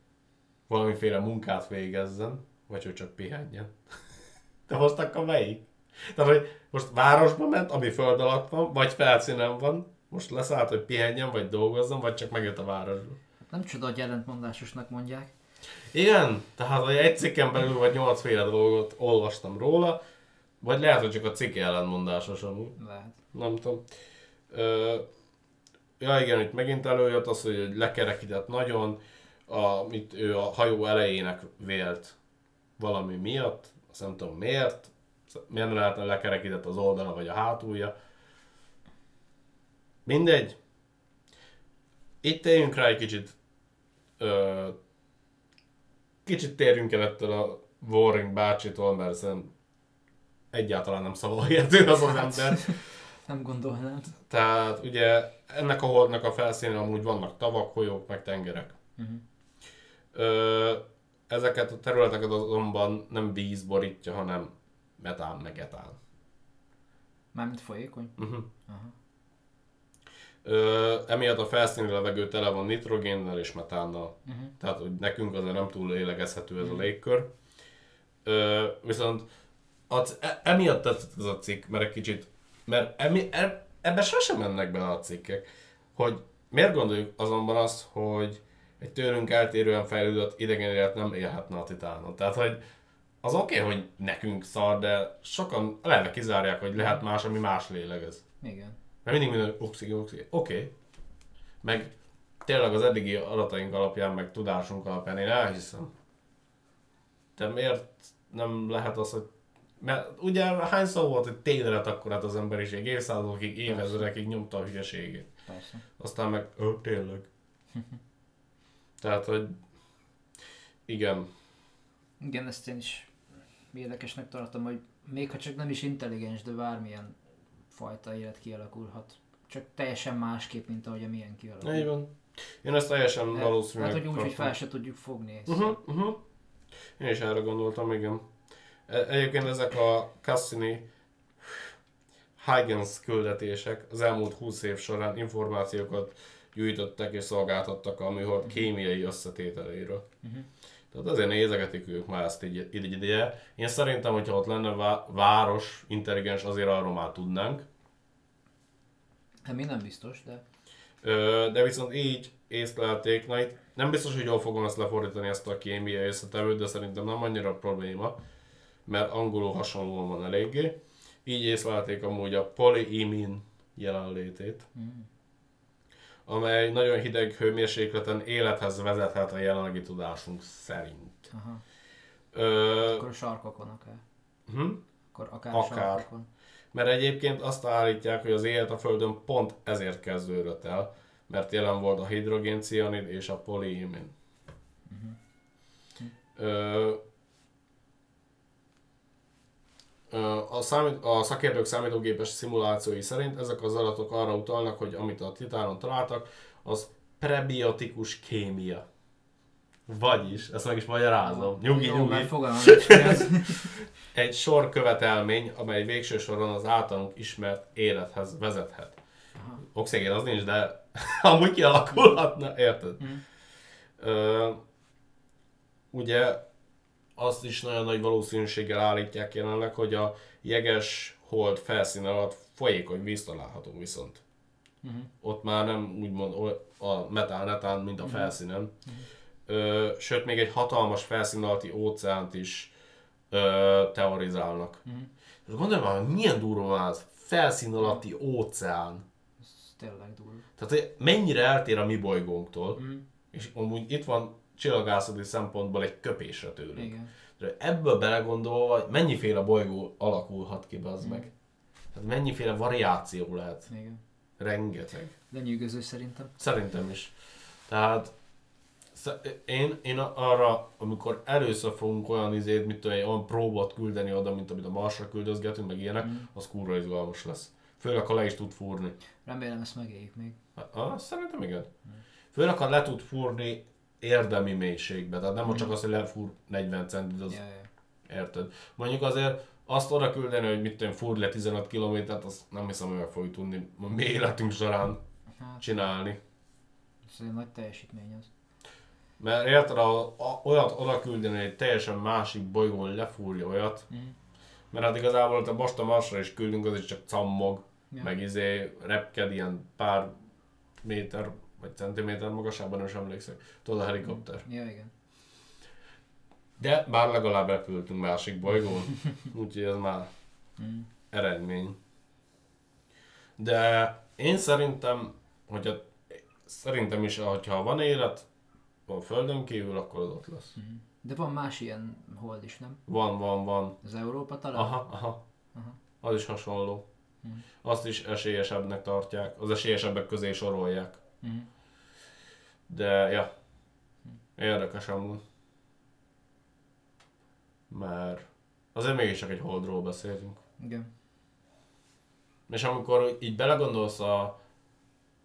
valamiféle munkát végezzen, vagy hogy csak pihenjen. De most akkor melyik? Tehát, hogy most városba ment, ami föld alatt van, vagy felszínen van, most leszállt, hogy pihenjen, vagy dolgozzon, vagy csak megjött a városba. Nem csoda, hogy ellentmondásosnak mondják. Igen, tehát hogy egy cikken belül vagy nyolcféle dolgot olvastam róla, vagy lehet, hogy csak a cikk ellentmondásos amúgy. Lehet. nem tudom. Ö, ja igen, itt megint előjött az, hogy lekerekített nagyon, amit ő a hajó elejének vélt valami miatt, azt nem tudom miért, miért nem lehetne lekerekített az oldala vagy a hátulja. Mindegy. Itt térjünk rá egy kicsit, ö, kicsit térjünk el ettől a Warring bácsitól, mert szerintem egyáltalán nem szavahihető az az ember. Nem gondolnám. Tehát ugye ennek a holdnak a felszínén amúgy vannak tavak, folyók, meg tengerek. Uh-huh. Ö, ezeket a területeket azonban nem víz borítja, hanem metán meg etán. Mármint folyékony. Uh-huh. Aha. Ö, emiatt a felszíni levegő tele van nitrogénnel és metánnal. Uh-huh. Tehát, hogy nekünk azért nem túl lélegezhető ez a légkör. Ö, viszont a, c- e, emiatt tetszett ez a cikk, mert egy kicsit, mert emi, e, ebbe sosem mennek bele a cikkek, hogy miért gondoljuk azonban azt, hogy egy tőlünk eltérően fejlődött idegen élet nem élhetne a titánon. Tehát, hogy az oké, okay, hogy nekünk szar, de sokan eleve kizárják, hogy lehet más, ami más lélegez. Igen. Mert mindig minden oxigén, oxigén. Oké. Okay. Meg tényleg az eddigi adataink alapján, meg tudásunk alapján én elhiszem. De miért nem lehet az, hogy... Mert ugye hányszor volt, hogy tényleg akkor hát az emberiség évszázadokig, évezredekig nyomta a hülyeségét. Persze. Aztán meg, ö, tényleg. Tehát, hogy igen. Igen, ezt én is érdekesnek tartom, hogy még ha csak nem is intelligens, de bármilyen fajta élet kialakulhat. Csak teljesen másképp, mint ahogy a milyen kialakul. Így van. Én ezt teljesen valószínűleg Hát, hogy úgy, hogy fel se tudjuk fogni ezt. Uh-huh, uh-huh. Én is erre gondoltam, igen. Egyébként ezek a Cassini Huygens küldetések az elmúlt 20 év során információkat gyűjtöttek és szolgáltattak a műhold kémiai összetételéről. Uh-huh. Tehát azért nézegetik ők már ezt így, így ideje. Én szerintem, hogyha ott lenne vá- város intelligens, azért arról már tudnánk. Hát mi nem biztos, de Ö, de viszont így észlelték, na itt nem biztos, hogy jól fogom ezt lefordítani ezt a kémiai összetevőt, de szerintem nem annyira probléma, mert angolul hasonlóan van eléggé. Így észlelték amúgy a polyimin jelenlétét, mm. amely nagyon hideg hőmérsékleten élethez vezethet a jelenlegi tudásunk szerint. Aha. Ö, akkor a sarkokon akár. hm? Akkor akár, Akár. sarkokon. Mert egyébként azt állítják, hogy az élet a Földön pont ezért kezdődött el, mert jelen volt a hidrogéncianid és a poliimin. Ö, ö, a, számít, a szakértők számítógépes szimulációi szerint ezek az adatok arra utalnak, hogy amit a titánon találtak, az prebiotikus kémia. Vagyis, ezt meg is magyarázom. Nyugi, Jó, nyugi. fogalmam. Egy sor követelmény, amely végső soron az általunk ismert élethez vezethet. Aha. Oxigén az nincs, de amúgy kialakulhatna, érted? Mhm. Ö, ugye azt is nagyon nagy valószínűséggel állítják jelenleg, hogy a jeges hold felszín alatt folyékony víz található viszont. Uh-huh. Ott már nem úgymond a metánetán, mint a felszínen. Uh-huh. Ö, sőt, még egy hatalmas felszín alatti óceánt is ö, teorizálnak. Uh-huh. Gondolj már, milyen durva az felszín alatti óceán. Ez tényleg durva. Tehát hogy mennyire eltér a mi bolygónktól, mm. és amúgy itt van csillagászati szempontból egy köpésre tőlünk. Igen. De ebből belegondolva, mennyiféle bolygó alakulhat ki az mm. meg. Tehát mennyiféle variáció lehet. Igen. Rengeteg. De nyűgöző szerintem. Szerintem is. Tehát én, én arra, amikor először fogunk olyan izét, mit tudom, olyan próbot küldeni oda, mint amit a Marsra küldözgetünk, meg ilyenek, mm. az kurva izgalmas lesz. Főleg, ha le is tud fúrni. Remélem ezt megéljük még. Ah, szerintem igen. Főleg, ha le tud fúrni érdemi mélységbe, tehát nem csak az, hogy lefúr 40 centit, az Ja, ja. érted. Mondjuk azért azt oda küldeni, hogy mit tudom, fúr le 15 kilométert, azt nem hiszem, hogy meg fogjuk tudni a mi életünk során Hát, csinálni. ez egy nagy teljesítmény az. Mert érted, a, a, olyat oda küldeni, hogy egy teljesen másik bolygón lefúrja olyat, Mhm. mert hát igazából a most a Marsra is küldünk, az is csak cammog, Ja. meg izé repked ilyen pár méter vagy centiméter magasában, nem is emlékszek. Tudod, a helikopter. Ja, igen. De bár legalább repültünk másik bolygón, úgyhogy ez már Mm. eredmény. De én szerintem, hogy a, szerintem is, hogyha van élet a Földön kívül, akkor az ott lesz. De van más ilyen hold is, nem? Van, van, van. Az Európa talán? Aha, aha. Aha. Az is hasonló. Azt is esélyesebbnek tartják. Az esélyesebbek közé sorolják. Mhm. De, ja. Érdekes amúgy. Mert azért mégiscsak egy holdról beszélünk. Igen. És amikor így belegondolsz a,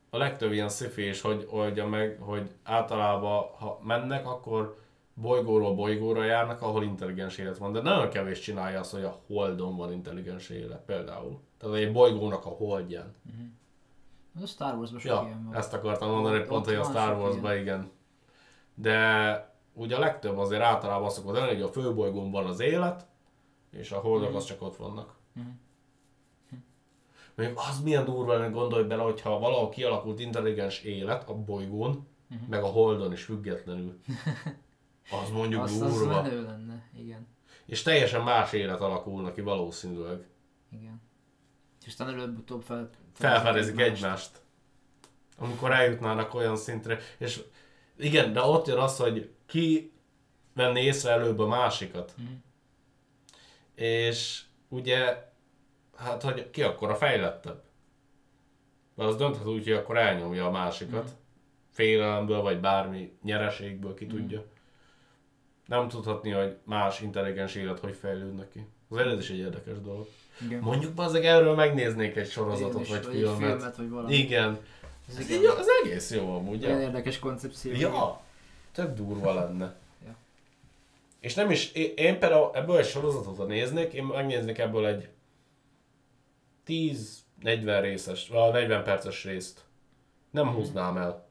a legtöbb ilyen sci is, hogy oldja meg, hogy általában ha mennek, akkor bolygóról bolygóra járnak, ahol intelligens élet van. De nagyon kevés csinálja azt, hogy a Holdon van intelligens élet például. Tehát egy bolygónak a holdján. Az a Star Wars-ban sok Ja, ilyen van. ezt akartam mondani, Ott pont, hogy a Star Wars-ban igen. De ugye a legtöbb azért általában azt szokott lenni, hogy a főbolygón van az élet, és a holdok az csak ott vannak. Mondjuk az milyen durva lenne, gondolj bele, hogyha valahol kialakult intelligens élet a bolygón, meg a holdon is függetlenül. Az mondjuk Az, az durva. menő lenne, igen. És teljesen más élet alakulna ki valószínűleg. Igen. Aztán előbb-utóbb fel, felfedezik egymást. Amikor eljutnának olyan szintre. És igen, de ott jön az, hogy ki venni észre előbb a másikat. Mhm. És ugye, hát hogy ki akkor a fejlettebb? Mert az dönthet úgy, hogy akkor elnyomja a másikat. Mhm. Félelemből, vagy bármi nyereségből, ki tudja. Nem tudhatni, hogy más intelligens élet hogy fejlődnek ki. Az ez is egy érdekes dolog. Igen. Mondjuk bazzeg erről megnéznék egy sorozatot is, vagy egy filmet. filmet, vagy valami. Igen. Ez Ez, igen. így, az egész jó amúgy. Olyan érdekes koncepció. ja. Tök durva lenne. Ja. És nem is, én, én például ebből egy sorozatot néznék, én megnéznék ebből egy 10-40 részes, vagy 40 perces részt. Nem Mhm. húznám el.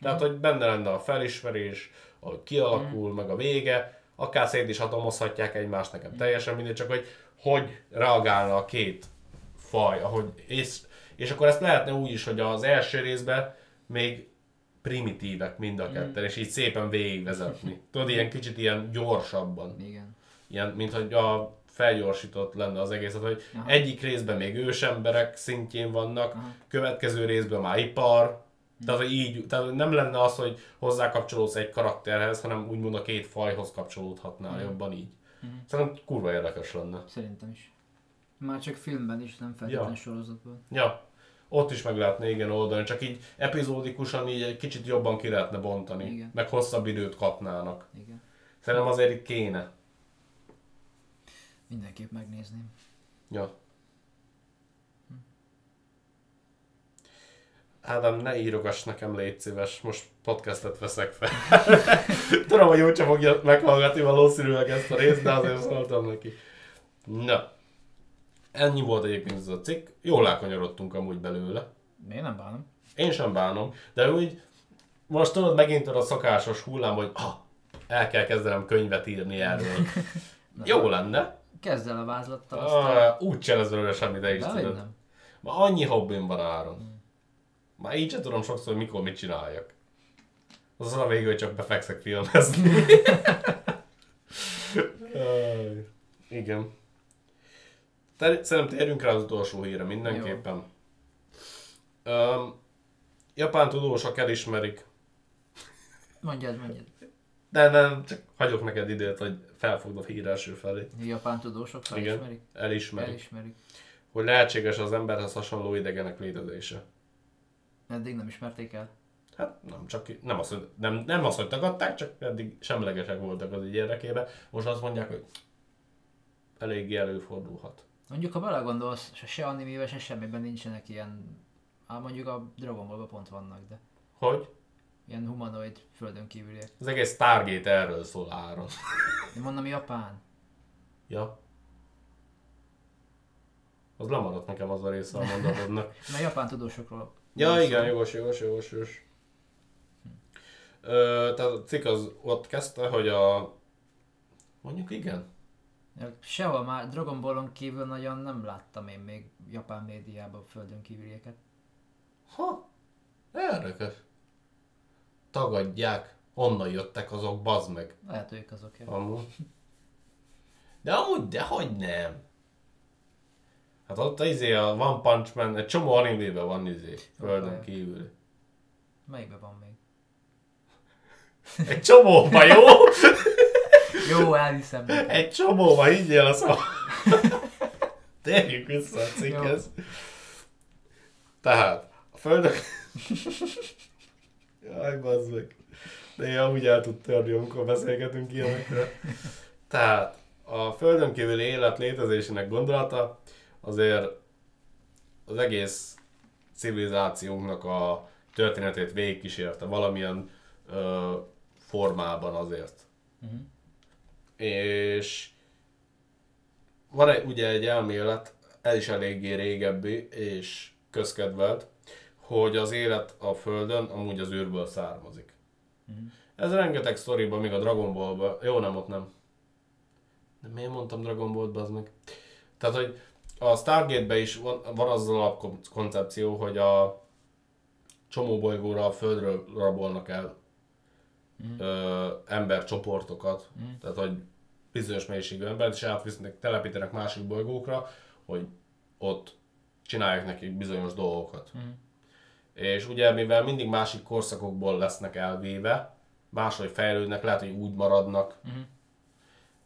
Tehát, hogy benne lenne a felismerés, ahogy kialakul, Mhm. meg a vége, akár szét is atomozhatják egymást, nekem teljesen mindegy, csak hogy hogy reagálna a két faj, ahogy, és, és akkor ezt lehetne úgy is, hogy az első részben még primitívek mind a ketten, és így szépen végigvezetni. Tudod, ilyen kicsit ilyen gyorsabban. Igen. Ilyen, mint hogy a felgyorsított lenne az egészet, hogy Aha. egyik részben még ősemberek szintjén vannak, Aha. következő részben már ipar, tehát, hogy így, tehát nem lenne az, hogy hozzákapcsolódsz egy karakterhez, hanem úgymond a két fajhoz kapcsolódhatnál jobban így. Szerintem kurva érdekes lenne. Szerintem is. Már csak filmben is, nem feltétlenül Ja. sorozatban. Ja, ott is meg lehetne igen oldani, csak így epizódikusan így egy kicsit jobban ki lehetne bontani, Igen. meg hosszabb időt kapnának. Igen. Szerintem azért kéne. Mindenképp megnézném. Ja. Ádám, ne írogass nekem, légy szíves, most podcastet veszek fel. Tudom, hogy úgyse fogja meghallgatni valószínűleg ezt a részt, de azért szóltam neki. Na. Ennyi volt egyébként ez a cikk. Jól elkanyarodtunk amúgy belőle. Én nem bánom. Én sem bánom, de úgy most tudod megint a szokásos hullám, hogy ah, el kell kezdenem könyvet írni erről. Jó lenne. Kezd el a vázlattal, aztán... Ah, úgy se lesz belőle semmi, de is tudod. Ma annyi hobbim van áron. Már így sem tudom sokszor, mikor mit csináljak. Az az a végül, hogy csak befekszek filmezni. Aj, Igen. Ter- Szerintem térjünk rá az utolsó híre mindenképpen. Um, japán tudósok elismerik, Mondjad, mondjad. de nem, csak hagyok neked időt, hogy felfogd a hír első felé. Japán tudósok Igen, felismerik? elismerik, Elismerik. hogy lehetséges az emberhez hasonló idegenek létezése. Eddig nem ismerték el. Hát nem csak, nem azt, hogy, nem, nem azt, hogy tagadták, csak eddig semlegesek voltak az így érdekében. Most azt mondják, hogy eléggé előfordulhat. Mondjuk, ha belegondolsz, se, se animébe, se semmiben nincsenek ilyen... Hát mondjuk a Dragon Ballban pont vannak, de Hogy? ilyen humanoid földön kívüliek. Az egész Stargate erről szól áron. Én mondom Japán. Ja. Az lemaradt nekem az a része a mondatodnak. Mert japán tudósokról. Ja, igen, jogos, jogos, jogos, jogos. Ö, tehát a cikk az ott kezdte, hogy a... Mondjuk igen. Sehol már Dragon Ballon kívül nagyon nem láttam én még japán médiában földön kívülieket. Ha, érdekes. Tagadják. Honnan jöttek azok, bazd meg. Lehet ők azok. Ja. Amúgy. De amúgy, dehogy nem. Hát ott izé a One Punch Man, egy csomó animében van izé, földön kívül. Melyikben van még? Egy csomóban, jó? Jó, elhiszem. neked. Egy csomóban, higgyél a szó. Térjünk vissza a cikkhez. Tehát, a földön... Jaj, bazd meg. De én amúgy el tud törni, amikor beszélgetünk ilyenekről. Tehát, a földön kívüli élet létezésének gondolata azért az egész civilizációnknak a történetét végigkísérte valamilyen ö, formában azért. Mhm. És van egy, ugye egy elmélet, ez is eléggé régebbi és közkedvelt, hogy az élet a Földön amúgy az űrből származik. Mhm. Ez rengeteg sztoriban, még a Dragon Ballban, jó nem, ott nem. De miért mondtam Dragon Ballt, az meg? Tehát, hogy a Stargate-ben is van, van az alapkoncepció, hogy a csomó bolygóra a Földről rabolnak el Mhm. ö, embercsoportokat, Mhm. tehát hogy bizonyos mennyiségű embert, és átvisznek, telepítenek másik bolygókra, hogy ott csinálják nekik bizonyos dolgokat. Mhm. És ugye mivel mindig másik korszakokból lesznek elvéve, máshogy fejlődnek, lehet, hogy úgy maradnak, Mhm.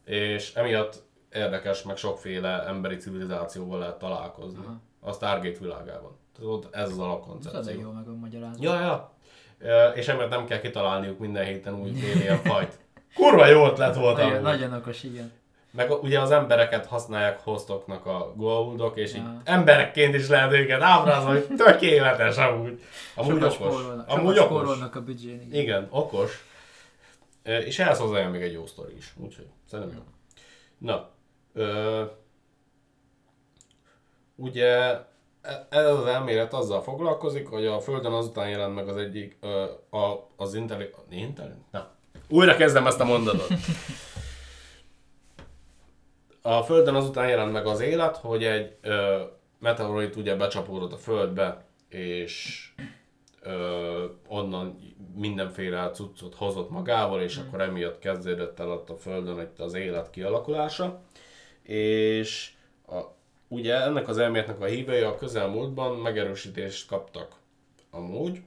és emiatt érdekes, meg sokféle emberi civilizációval lehet találkozni. Aha. A Stargate világában. Ott ez az Ez elég alapkoncepció. jó meg a magyarázat. Ja, ja. És emiatt nem kell kitalálniuk minden héten új alien fajt. Kurva jó ötlet volt Nagyon, nagyon okos, igen. Meg ugye az embereket használják hostoknak a goldok, és így Ja. emberekként is lehet őket ábrázolni, tökéletes amúgy. Amúgy Sokat okos. spórolnak, Amúgy sokat okos. a büdzsén. Igen. Igen, okos. És ehhez hozzájön még egy jó sztori is, úgyhogy szerintem jó. Na, ö, ugye e- ez az elmélet azzal foglalkozik, hogy a Földön azután jelent meg az egyik, ö, a, az intelli... Intelli... Na, újra kezdem ezt a mondatot. A Földön azután jelent meg az élet, hogy egy ö, meteorit ugye becsapódott a Földbe, és ö, onnan mindenféle cuccot hozott magával, és akkor emiatt kezdődött el ott a Földön itt az élet kialakulása. És a, ugye ennek az elméletnek a hívei a közelmúltban megerősítést kaptak amúgy.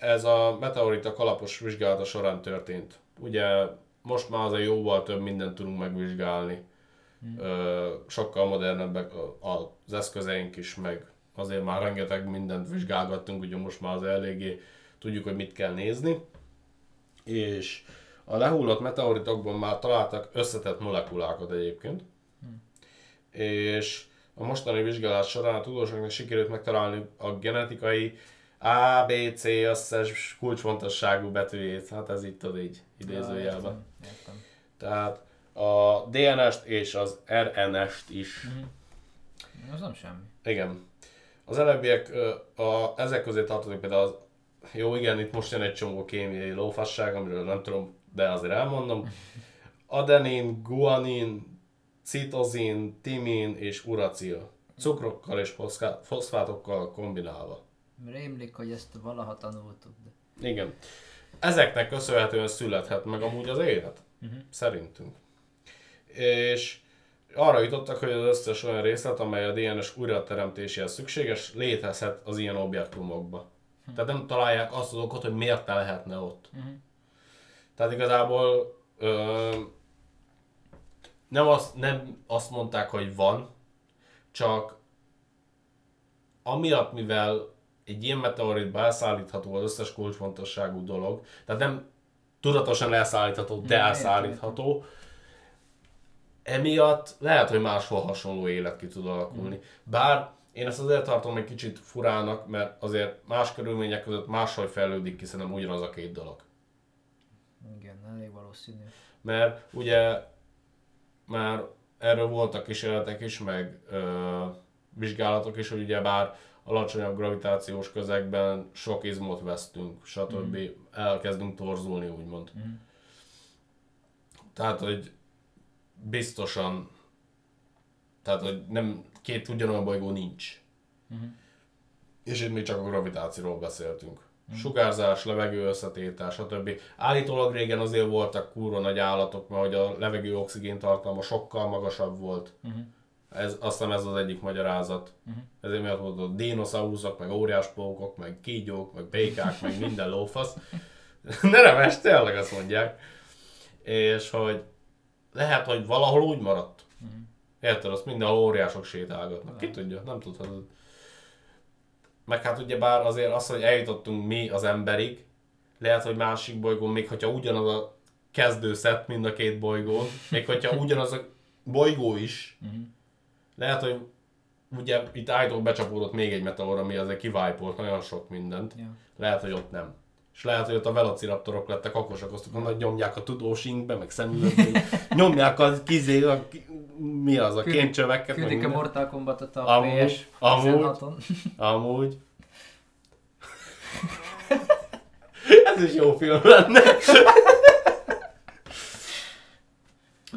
Ez a meteorita kalapos vizsgálata során történt. Ugye most már azért jóval több mindent tudunk megvizsgálni. Ö, sokkal modernebbek az eszközeink is, meg azért már rengeteg mindent vizsgálgattunk, ugye most már az eléggé tudjuk, hogy mit kell nézni. És a lehullott meteoritokban már találtak összetett molekulákat egyébként. És a mostani vizsgálás során a tudósoknak sikerült megtalálni a genetikai A, B, C összes kulcsfontosságú betűjét. Hát ez itt az így idézőjelben. Értem, értem. Tehát a DNS-t és az RNS-t is. Az nem semmi. Igen. Az előbbiek, a, ezek közé tartozik például az, jó igen, itt most jön egy csomó kémiai lófasság, amiről nem tudom de azért elmondom. Adenin, guanin, citozin, timin és uracil. Cukrokkal és foszfátokkal kombinálva. Rémlik, hogy ezt valaha tanultuk, de... Igen. Ezeknek köszönhetően születhet meg amúgy az élet. Uh-huh. Szerintünk. És arra jutottak, hogy az összes olyan részlet, amely a DNS újrateremtéséhez szükséges, létezhet az ilyen objektumokba. Tehát nem találják azt az okot, hogy miért ne lehetne ott. Uh-huh. Tehát igazából ö, nem, azt, nem azt mondták, hogy van, csak amiatt, mivel egy ilyen meteoritba elszállítható az összes kulcsfontosságú dolog, tehát nem tudatosan elszállítható, de Mm, elszállítható, emiatt lehet, hogy máshol hasonló élet ki tud alakulni. Bár én ezt azért tartom egy kicsit furának, mert azért más körülmények között máshogy fejlődik ki szerintem ugyanaz a két dolog. Elég valószínű. Mert ugye már erről voltak kísérletek is, meg ö, vizsgálatok is, hogy ugye bár alacsonyabb gravitációs közegben sok izmot vesztünk, stb. Mm. elkezdünk torzulni, úgymond. Mhm. Tehát, hogy biztosan, tehát, hogy nem két ugyanolyan bolygó nincs. Mhm. És itt még csak a gravitációról beszéltünk. Sugárzás, levegő összetétel, stb. Állítólag régen azért voltak kurva nagy állatok, mert hogy a levegő oxigén tartalma sokkal magasabb volt. Mhm. Ez, azt hiszem ez az egyik magyarázat. Mhm. Ezért miatt volt ott dinoszauruszok, meg óriáspókok, meg kígyók, meg békák, meg minden lófasz. ne neves, tényleg azt mondják. És hogy lehet, hogy valahol úgy maradt. Mhm. Érted, azt mindenhol óriások sétálgatnak. Ki tudja, nem tudhatod. Meg hát ugye bár azért az, hogy eljutottunk mi az emberig, lehet, hogy másik bolygón, még hogyha ugyanaz a kezdőszett mind a két bolygón, még hogyha ugyanaz a bolygó is, Mhm. lehet, hogy ugye itt állítólag becsapódott még egy meteor, ami azért kivájpolt nagyon sok mindent. Ja. Lehet, hogy ott nem. És lehet, hogy ott a velociraptorok lettek okosak, azt hogy nyomják a tudósinkbe, meg szemülőkbe, nyomják a kizé, a, mi az, a Küldik- kémcsöveket, Küldik a. Mortal Kombatot a Amúgy, PS amúgy. 16-on. Amúgy. Ez is jó film lenne.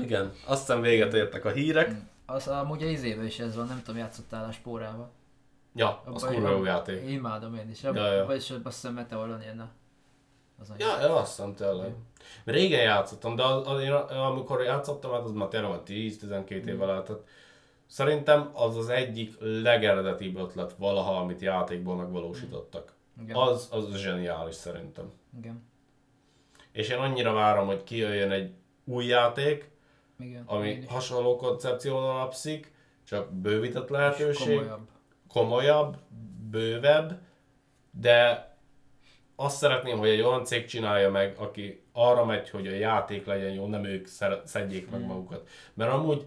Igen, aztán véget értek a hírek. Az amúgy a izébe is ez van, nem tudom, játszottál a spórával. Ja, az kurva jó játék. Imádom én is. Ja, Ja. Vagyis azt hiszem Meteoron jönne. Az nagyon. Ja, azt hiszem tényleg. Régen játszottam, de az, az, én, amikor játszottam, hát az már tényleg van 10-12 éve lehetett. Szerintem az az egyik legeredetibb ötlet valaha, amit játékból megvalósítottak. Igen. Az, az zseniális szerintem. Igen. És én annyira várom, hogy kijöjjön egy új játék, Igen. ami hasonló koncepción alapszik, csak bővített lehetőség, Komolyabb. komolyabb, bővebb, de azt szeretném, hogy egy olyan cég csinálja meg, aki arra megy, hogy a játék legyen jó, nem ők szedjék meg magukat. Mert amúgy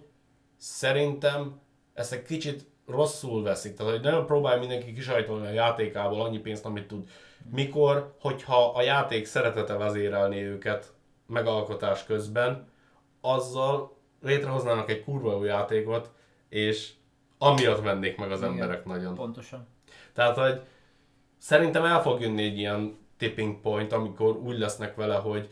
szerintem ezt egy kicsit rosszul veszik, tehát hogy nagyon próbál mindenki kisajtolni a játékából annyi pénzt, amit tud. Mikor, hogyha a játék szeretete vezérelni őket megalkotás közben, azzal létrehoznának egy kurva jó játékot, és amiatt vennék meg az Igen. emberek nagyon. Pontosan. Tehát, hogy szerintem el fog jönni egy ilyen tipping point, amikor úgy lesznek vele, hogy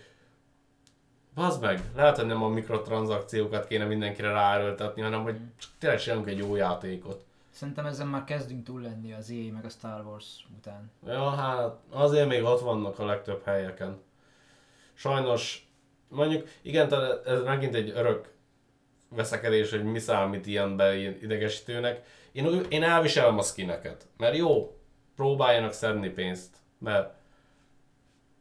Bazd meg, lehet, hogy nem a mikrotranszakciókat kéne mindenkire ráerőltetni, hanem hogy csak tényleg csinálunk egy jó játékot. Szerintem ezen már kezdünk túl lenni az EA meg a Star Wars után. Ja, hát azért még ott vannak a legtöbb helyeken. Sajnos, mondjuk, igen, tehát ez megint egy örök veszekedés, hogy mi számít ilyenbe ilyen idegesítőnek. Én, én elviselem a skineket, mert jó, próbáljanak szedni pénzt, mert,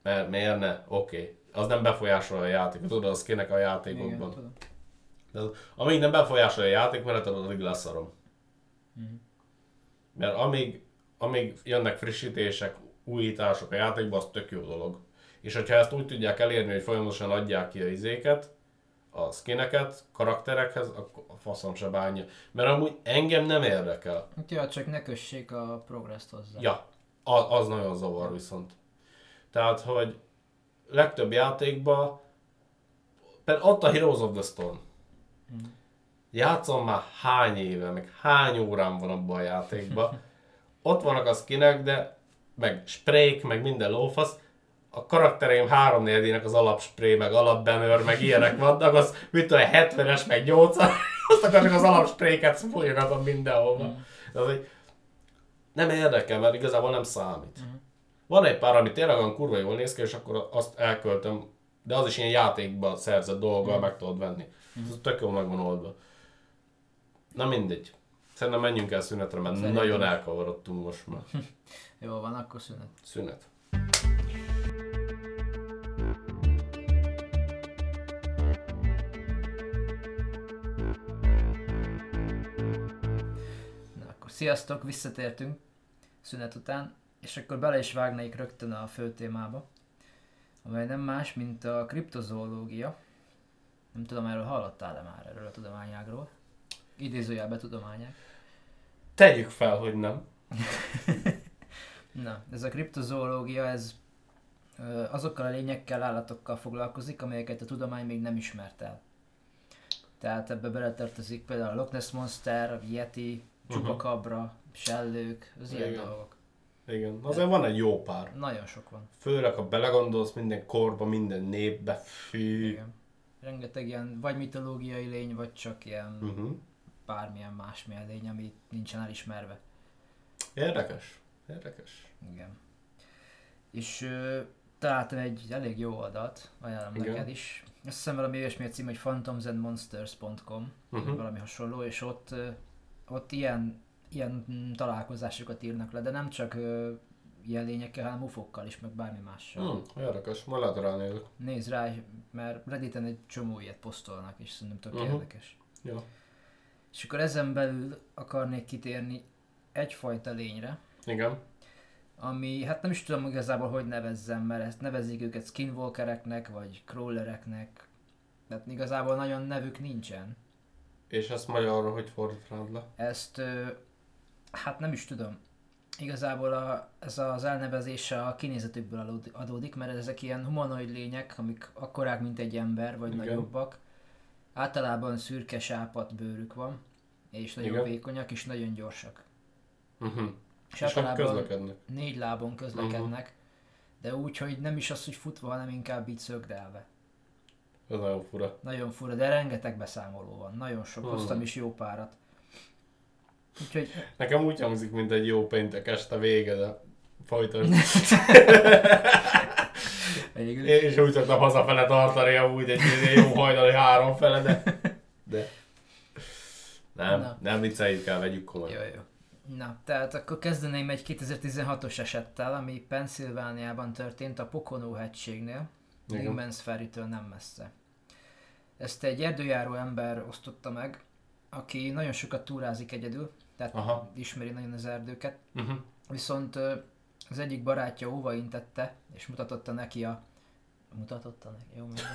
mert miért ne? Oké. Okay. Az nem befolyásolja a játékot, tudod, a skinek a Igen, játékokban. tudom. De az, amíg nem befolyásolja a játékmenetet, addig leszarom. Mhm. Mert amíg, amíg jönnek frissítések, újítások a játékban, az tök jó dolog. És hogyha ezt úgy tudják elérni, hogy folyamatosan adják ki a izéket, a skineket, karakterekhez, akkor a faszom se bánja. Mert amúgy engem nem érdekel. Hát Ja, csak ne kössék a progresszt hozzá. Ja, a- az nagyon zavar viszont. Tehát, hogy legtöbb játékban, például ott a Heroes of the Storm. Játszom már hány éve, meg hány órám van abban a játékban. Ott vannak a skinek, de meg sprayk, meg minden lófasz. a karaktereim három négyének az alapspré, meg alapbenőr, meg ilyenek vannak, az mit tudom, 70-es, meg 80 azt csak az alapspréket folyogatom mindenhova. Mm. De az, hogy nem érdekel, mert igazából nem számít. Mm. Van egy pár, ami tényleg olyan kurva jól néz ki, és akkor azt elköltöm, de az is ilyen játékban szerzett dolggal mm. meg tudod venni. Mm. Ez tök jól meg van oldva. Na mindegy. Szerintem menjünk el szünetre, mert Szerintem. nagyon elkavarodtunk most már. Jó van, akkor szünet. Szünet. Na akkor sziasztok, visszatértünk szünet után, és akkor bele is vágnék rögtön a fő témába, amely nem más, mint a kriptozoológia. Nem tudom, erről hallottál-e már erről a tudományágról? Idézőjelbe tudományák. Tegyük fel, hogy nem. Na, ez a kriptozoológia, ez azokkal a lényekkel, állatokkal foglalkozik, amelyeket a tudomány még nem ismert el. Tehát ebbe beletartozik például a Loch Ness Monster, a Yeti, Csupakabra, uh-huh. sellők, az ilyen Igen. dolgok. Igen, azért van egy jó pár. Nagyon sok van. Főleg, ha belegondolsz minden korba, minden népbe, fű. Igen. Rengeteg ilyen vagy mitológiai lény, vagy csak ilyen Uh-huh. bármilyen másmilyen lény, ami nincsen elismerve. Érdekes. Érdekes. Igen. És ö, találtam egy elég jó oldalt, ajánlom Igen. neked is. Azt hiszem valami olyasmi a cím, hogy phantomsandmonsters.com, Uh-huh. valami hasonló, és ott, ö, ott ilyen, ilyen találkozásokat írnak le, de nem csak ö, ilyen lényekkel, hanem ufokkal is, meg bármi mással. Hmm, érdekes, majd lehet ránézek. Nézd rá, mert Redditen egy csomó ilyet posztolnak, és szerintem tök Mhm. érdekes. Jó. És akkor ezen belül akarnék kitérni egyfajta lényre, Igen. ami, hát nem is tudom igazából, hogy nevezzem, mert ezt nevezik őket skinwalkereknek, vagy crawlereknek, tehát igazából nagyon nevük nincsen. És ezt magyarra hogy fordítrád le? Ezt, ö, hát nem is tudom. Igazából a, ez az elnevezése a kinézetükből adódik, mert ezek ilyen humanoid lények, amik akkorák, mint egy ember, vagy Igen. nagyobbak. Általában szürke sápat bőrük van, és nagyon Igen. vékonyak, és nagyon gyorsak. Uh-huh. És És általában közlekednek. négy lábon közlekednek, de úgy, hogy nem is az, hogy futva, hanem inkább így szögdelve. Ez nagyon fura. Nagyon fura, de rengeteg beszámoló van. Nagyon sok, Hmm. hoztam is jó párat. Úgyhogy Nekem úgy hangzik, mint egy jó péntek este vége, de folytasd. Én is úgy szoktam hazafele tartani, amúgy egy jó hajnali három fele, de... de... Nem, Na. nem vicceljük el, vegyük komolyan. Jó, jó. Na, tehát akkor kezdeném egy 2016-os esettel, ami Pennsylvániában történt a Pocono hegységnél. Newmans Ferry-től nem messze. Ezt egy erdőjáró ember osztotta meg, aki nagyon sokat túrázik egyedül, tehát Aha. ismeri nagyon az erdőket, Uh-huh. viszont az egyik barátja óva intette, és mutatotta neki a... Mutatotta neki? Jó, mindegy.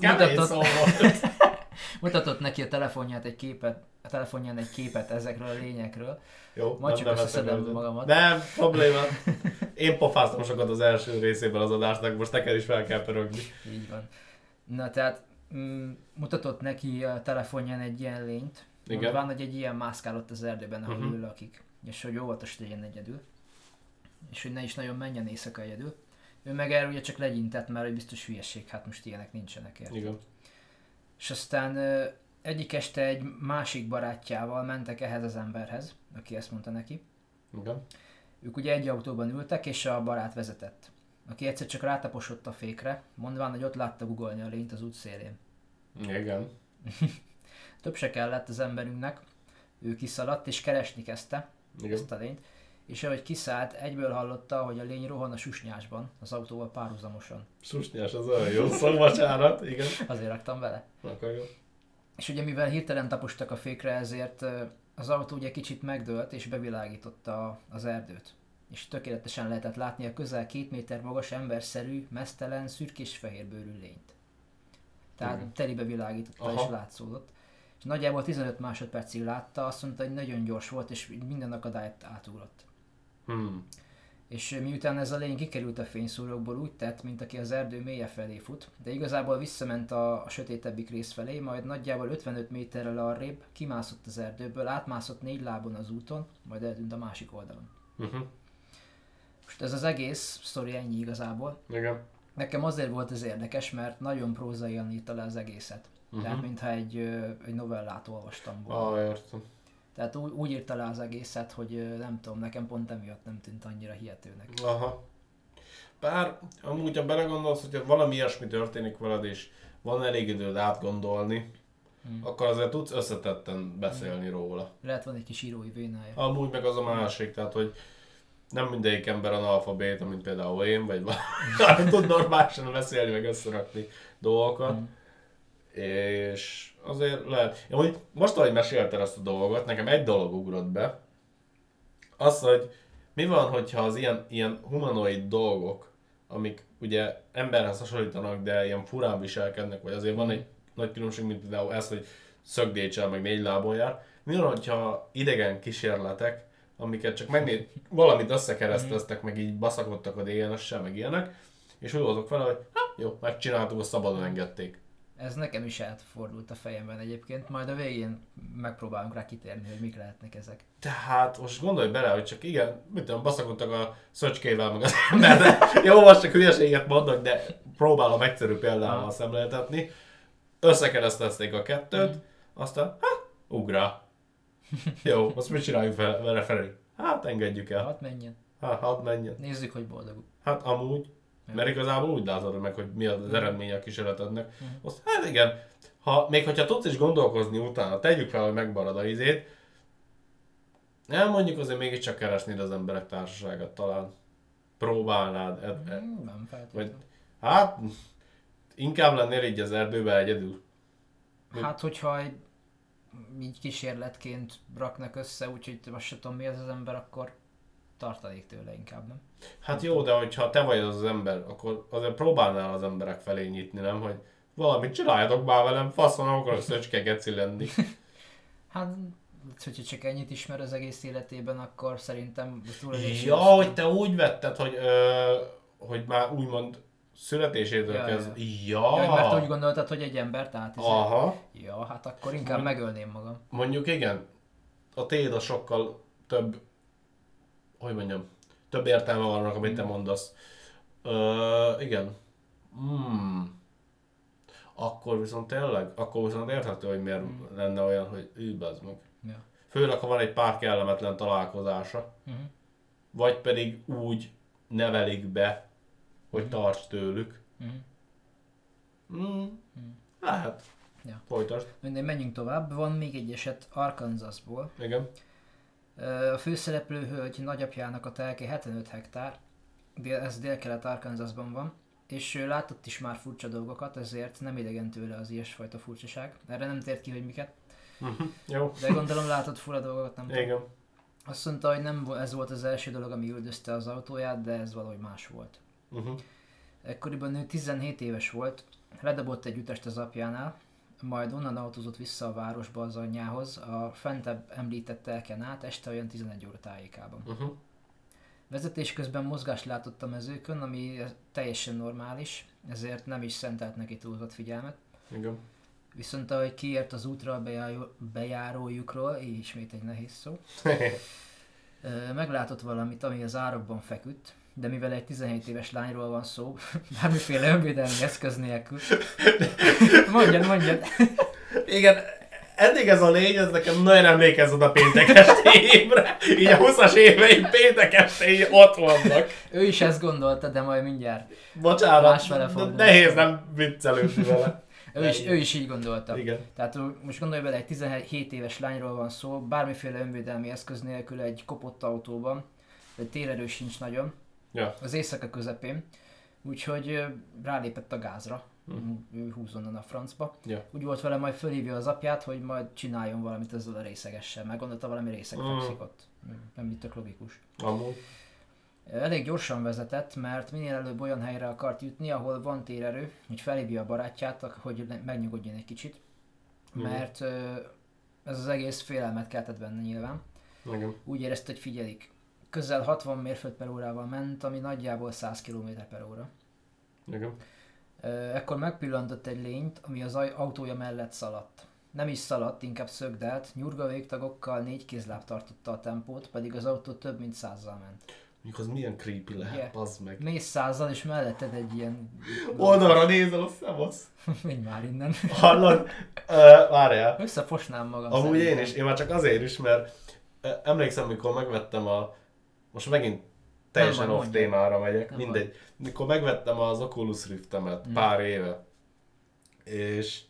Mutatott-. Mutatott neki a telefonját egy képet, a telefonján egy képet ezekről a lényekről. Jó, Majd csak nem összeszedem nevetek el. magamat. Nem, probléma. Én pofáztam sokat az első részében az adásnak, most neked is fel kell pörögni. Így van. Na tehát mutatott neki a telefonján egy ilyen lényt, Igen. mondván, hogy egy ilyen mászkálott az erdőben, ahol Mhm. ő lakik, és hogy óvatos legyen egyedül, és hogy ne is nagyon menjen éjszaka egyedül. Ő meg erről ugye csak legyintett, mert hogy biztos hülyeség, hát most ilyenek nincsenek érte. Igen. És aztán egyik este egy másik barátjával mentek ehhez az emberhez, aki ezt mondta neki. Igen. Ők ugye egy autóban ültek, és a barát vezetett. Aki egyszer csak rátaposott a fékre, mondván, hogy ott látta guggolni a lényt az út szélén. Igen. Több se kellett az emberünknek, ő kiszaladt és keresni kezdte Igen. ezt a lényt, és ahogy kiszállt, egyből hallotta, hogy a lény rohan a susnyásban, az autóval párhuzamosan. Susnyás, az olyan jó szó, bocsánat. Igen. Azért raktam vele. Akkor jó. És ugye mivel hirtelen tapostak a fékre, ezért az autó ugye kicsit megdőlt és bevilágította az erdőt. És tökéletesen lehetett látni a közel két méter magas emberszerű, mesztelen, szürkés-fehérbőrű lényt. Tehát Igen. telibe világította Aha. és látszódott. És nagyjából 15 másodpercig látta, azt mondta, hogy nagyon gyors volt, és minden akadályt átugrott. Hmm. És miután ez a lény kikerült a fényszórókból, úgy tett, mint aki az erdő mélye felé fut, de igazából visszament a, a sötétebbik rész felé, majd nagyjából 55 méterrel arrébb kimászott az erdőből, átmászott négy lábon az úton, majd eltűnt a másik oldalon. Uh-huh. Most ez az egész sztori ennyi igazából. Igen. Nekem azért volt ez érdekes, mert nagyon prózaian írta le az egészet. Uh-huh. Tehát mintha egy, egy novellát olvastam volna. Ah, értem. Tehát úgy, úgy írta le az egészet, hogy nem tudom, nekem pont emiatt nem tűnt annyira hihetőnek. Aha. Bár amúgy, ha belegondolsz, hogyha valami ilyesmi történik veled, és van elég időd átgondolni, Hmm. akkor azért tudsz összetetten beszélni róla. Lehet van egy kis írói vénája. Amúgy meg az a másik, tehát hogy nem mindegyik ember analfabéta, mint például én, vagy valami tud normálisan beszélni, meg összerakni dolgokat. Mm. És azért lehet... Ja, hogy most, ahogy mesélted ezt a dolgot, nekem egy dolog ugrott be. Az, hogy mi van, hogyha az ilyen, ilyen humanoid dolgok, amik ugye emberhez hasonlítanak, de ilyen furán viselkednek, vagy azért van egy nagy különbség, mint például ez, hogy szögdécsel, meg négy lábon jár. Mi van, hogyha idegen kísérletek, amiket csak megnéz, valamit összekereszteztek, meg így baszakodtak a DNS-sel, meg ilyenek, és úgy voltak vele, hogy ha, jó, megcsináltuk, azt szabadon engedték. Ez nekem is átfordult a fejemben egyébként, majd a végén megpróbálunk rá kitérni, hogy mik lehetnek ezek. Tehát most gondolj bele, hogy csak igen, mit tudom, baszakodtak a szöcskével meg az ember, de jó, most csak hülyeséget mondok, de próbálom egyszerű példával szemléltetni. Összekeresztezték a kettőt, aztán, ha, ugra. Jó, azt mit csináljuk fel, vele felé? Hát engedjük el. Hát menjen. Hát, hadd menjen. Nézzük, hogy boldog. Hát amúgy, mert igazából úgy látod meg, hogy mi az eredménye a kísérletednek. Azt, hát igen, ha, még hogyha tudsz is gondolkozni utána, tegyük fel, hogy megmarad a izét, nem mondjuk azért mégiscsak keresnéd az emberek társaságát talán. Próbálnád. Ed, ed, Hmm, Nem vagy, feltétlenül. hát, inkább lennél így az erdőbe egyedül. Hát, hogyha egy így kísérletként raknak össze, úgyhogy most se tudom mi az az ember, akkor tartanék tőle inkább, nem? Hát jó, de hogyha te vagy az az ember, akkor azért próbálnál az emberek felé nyitni, nem? Hogy valamit csináljatok már velem, faszon, nem akarok szöcske geci lenni. Hát, hogyha csak ennyit ismer az egész életében, akkor szerintem túlélés. Ja, hogy te úgy vetted, hogy, ö, hogy már úgymond születésétől Ja, kezdve. Ja, Ja, mert úgy gondoltad, hogy egy embert át. Aha. Ja, hát akkor inkább megölném magam. Mondjuk igen, a téd a sokkal több, hogy mondjam, több értelme van annak, amit te mondasz. Ö, igen. Hmm. Akkor viszont tényleg, akkor viszont érthető, hogy miért lenne olyan, hogy bazd meg. Ja. Főleg, ha van egy pár kellemetlen találkozása. Mhm. Vagy pedig úgy nevelik be, hogy tarts tőlük. Mhm. Hmm. Lehet. Ja. Folytasd. Mindegy, menjünk tovább. Van még egy eset Arkansasból. Igen. A főszereplő hölgy nagyapjának a telke 75 hektár, ez délkelet Arkansasban van, és ő látott is már furcsa dolgokat, ezért nem idegen tőle az ilyesfajta furcsaság. Erre nem tért ki, hogy miket, Uh-huh. Jó. de gondolom látott fura dolgokat, nem. Igen. Azt mondta, hogy nem ez volt az első dolog, ami üldözte az autóját, de ez valahogy más volt. Uh-huh. Ekkoriban ő 17 éves volt, ledobott egy utast az apjánál, majd onnan autózott vissza a városba az anyjához, a fentebb említett telken át, este olyan 11 óra tájékában. Uh-huh. Vezetés közben mozgást látott a mezőkön, ami teljesen normális, ezért nem is szentelt neki túlzott figyelmet. Igen. Viszont ahogy kiért az útra bejáró, bejárójukról, így ismét egy nehéz szó, meglátott valamit, ami az árokban feküdt, de mivel egy 17 éves lányról van szó, bármiféle önvédelmi eszköz nélkül. mondjad, mondjad. Igen, eddig ez a lény, ez nekem nagyon emlékezett a péntek estéjébre. Így a 20-as éveim péntek estéi ott vannak. Ő is ezt gondolta, de majd mindjárt. Bocsánat, Más vele de nehéz nem viccelődni vele. Ő is, ő is így gondolta. Igen. Tehát most gondolj bele, egy 17 éves lányról van szó, bármiféle önvédelmi eszköz nélkül egy kopott autóban, egy térerő sincs nagyon, Ja. az éjszaka közepén, úgyhogy rálépett a gázra, ő húz onnan a francba. Ja. Úgy volt vele, majd fölhívja az apját, hogy majd csináljon valamit ezzel a részegessel, meg gondolta valami részeg Mm. fekszik ott. Nem mit tök logikus. Amúgy. Elég gyorsan vezetett, mert minél előbb olyan helyre akart jutni, ahol van térerő, hogy felhívja a barátját, hogy megnyugodjon egy kicsit, Mhm. mert ez az egész félelmet keltett benne nyilván. Igen. Úgy érezte, hogy figyelik. Közel 60 mérföld per órával ment, ami nagyjából 100 km per óra. Igen. Ekkor megpillantott egy lényt, ami az autója mellett szaladt. Nem is szaladt, inkább szögdelt, nyurga végtagokkal négy kézláb tartotta a tempót, pedig az autó több mint százzal ment. Mondjuk az milyen creepy lehet, Yeah. az meg. Mész százzal, és melletted egy ilyen... Oldalra nézel, a szevasz. Menj már innen. Hallod? Uh, várjál. Összefosnám magam Amúgy én szerintem. is, én már csak azért is, mert emlékszem, mikor megvettem a... Most megint teljesen baj, off mondjad. témára megyek, Nem mindegy. Mikor megvettem az Oculus Riftemet Mm. pár éve, és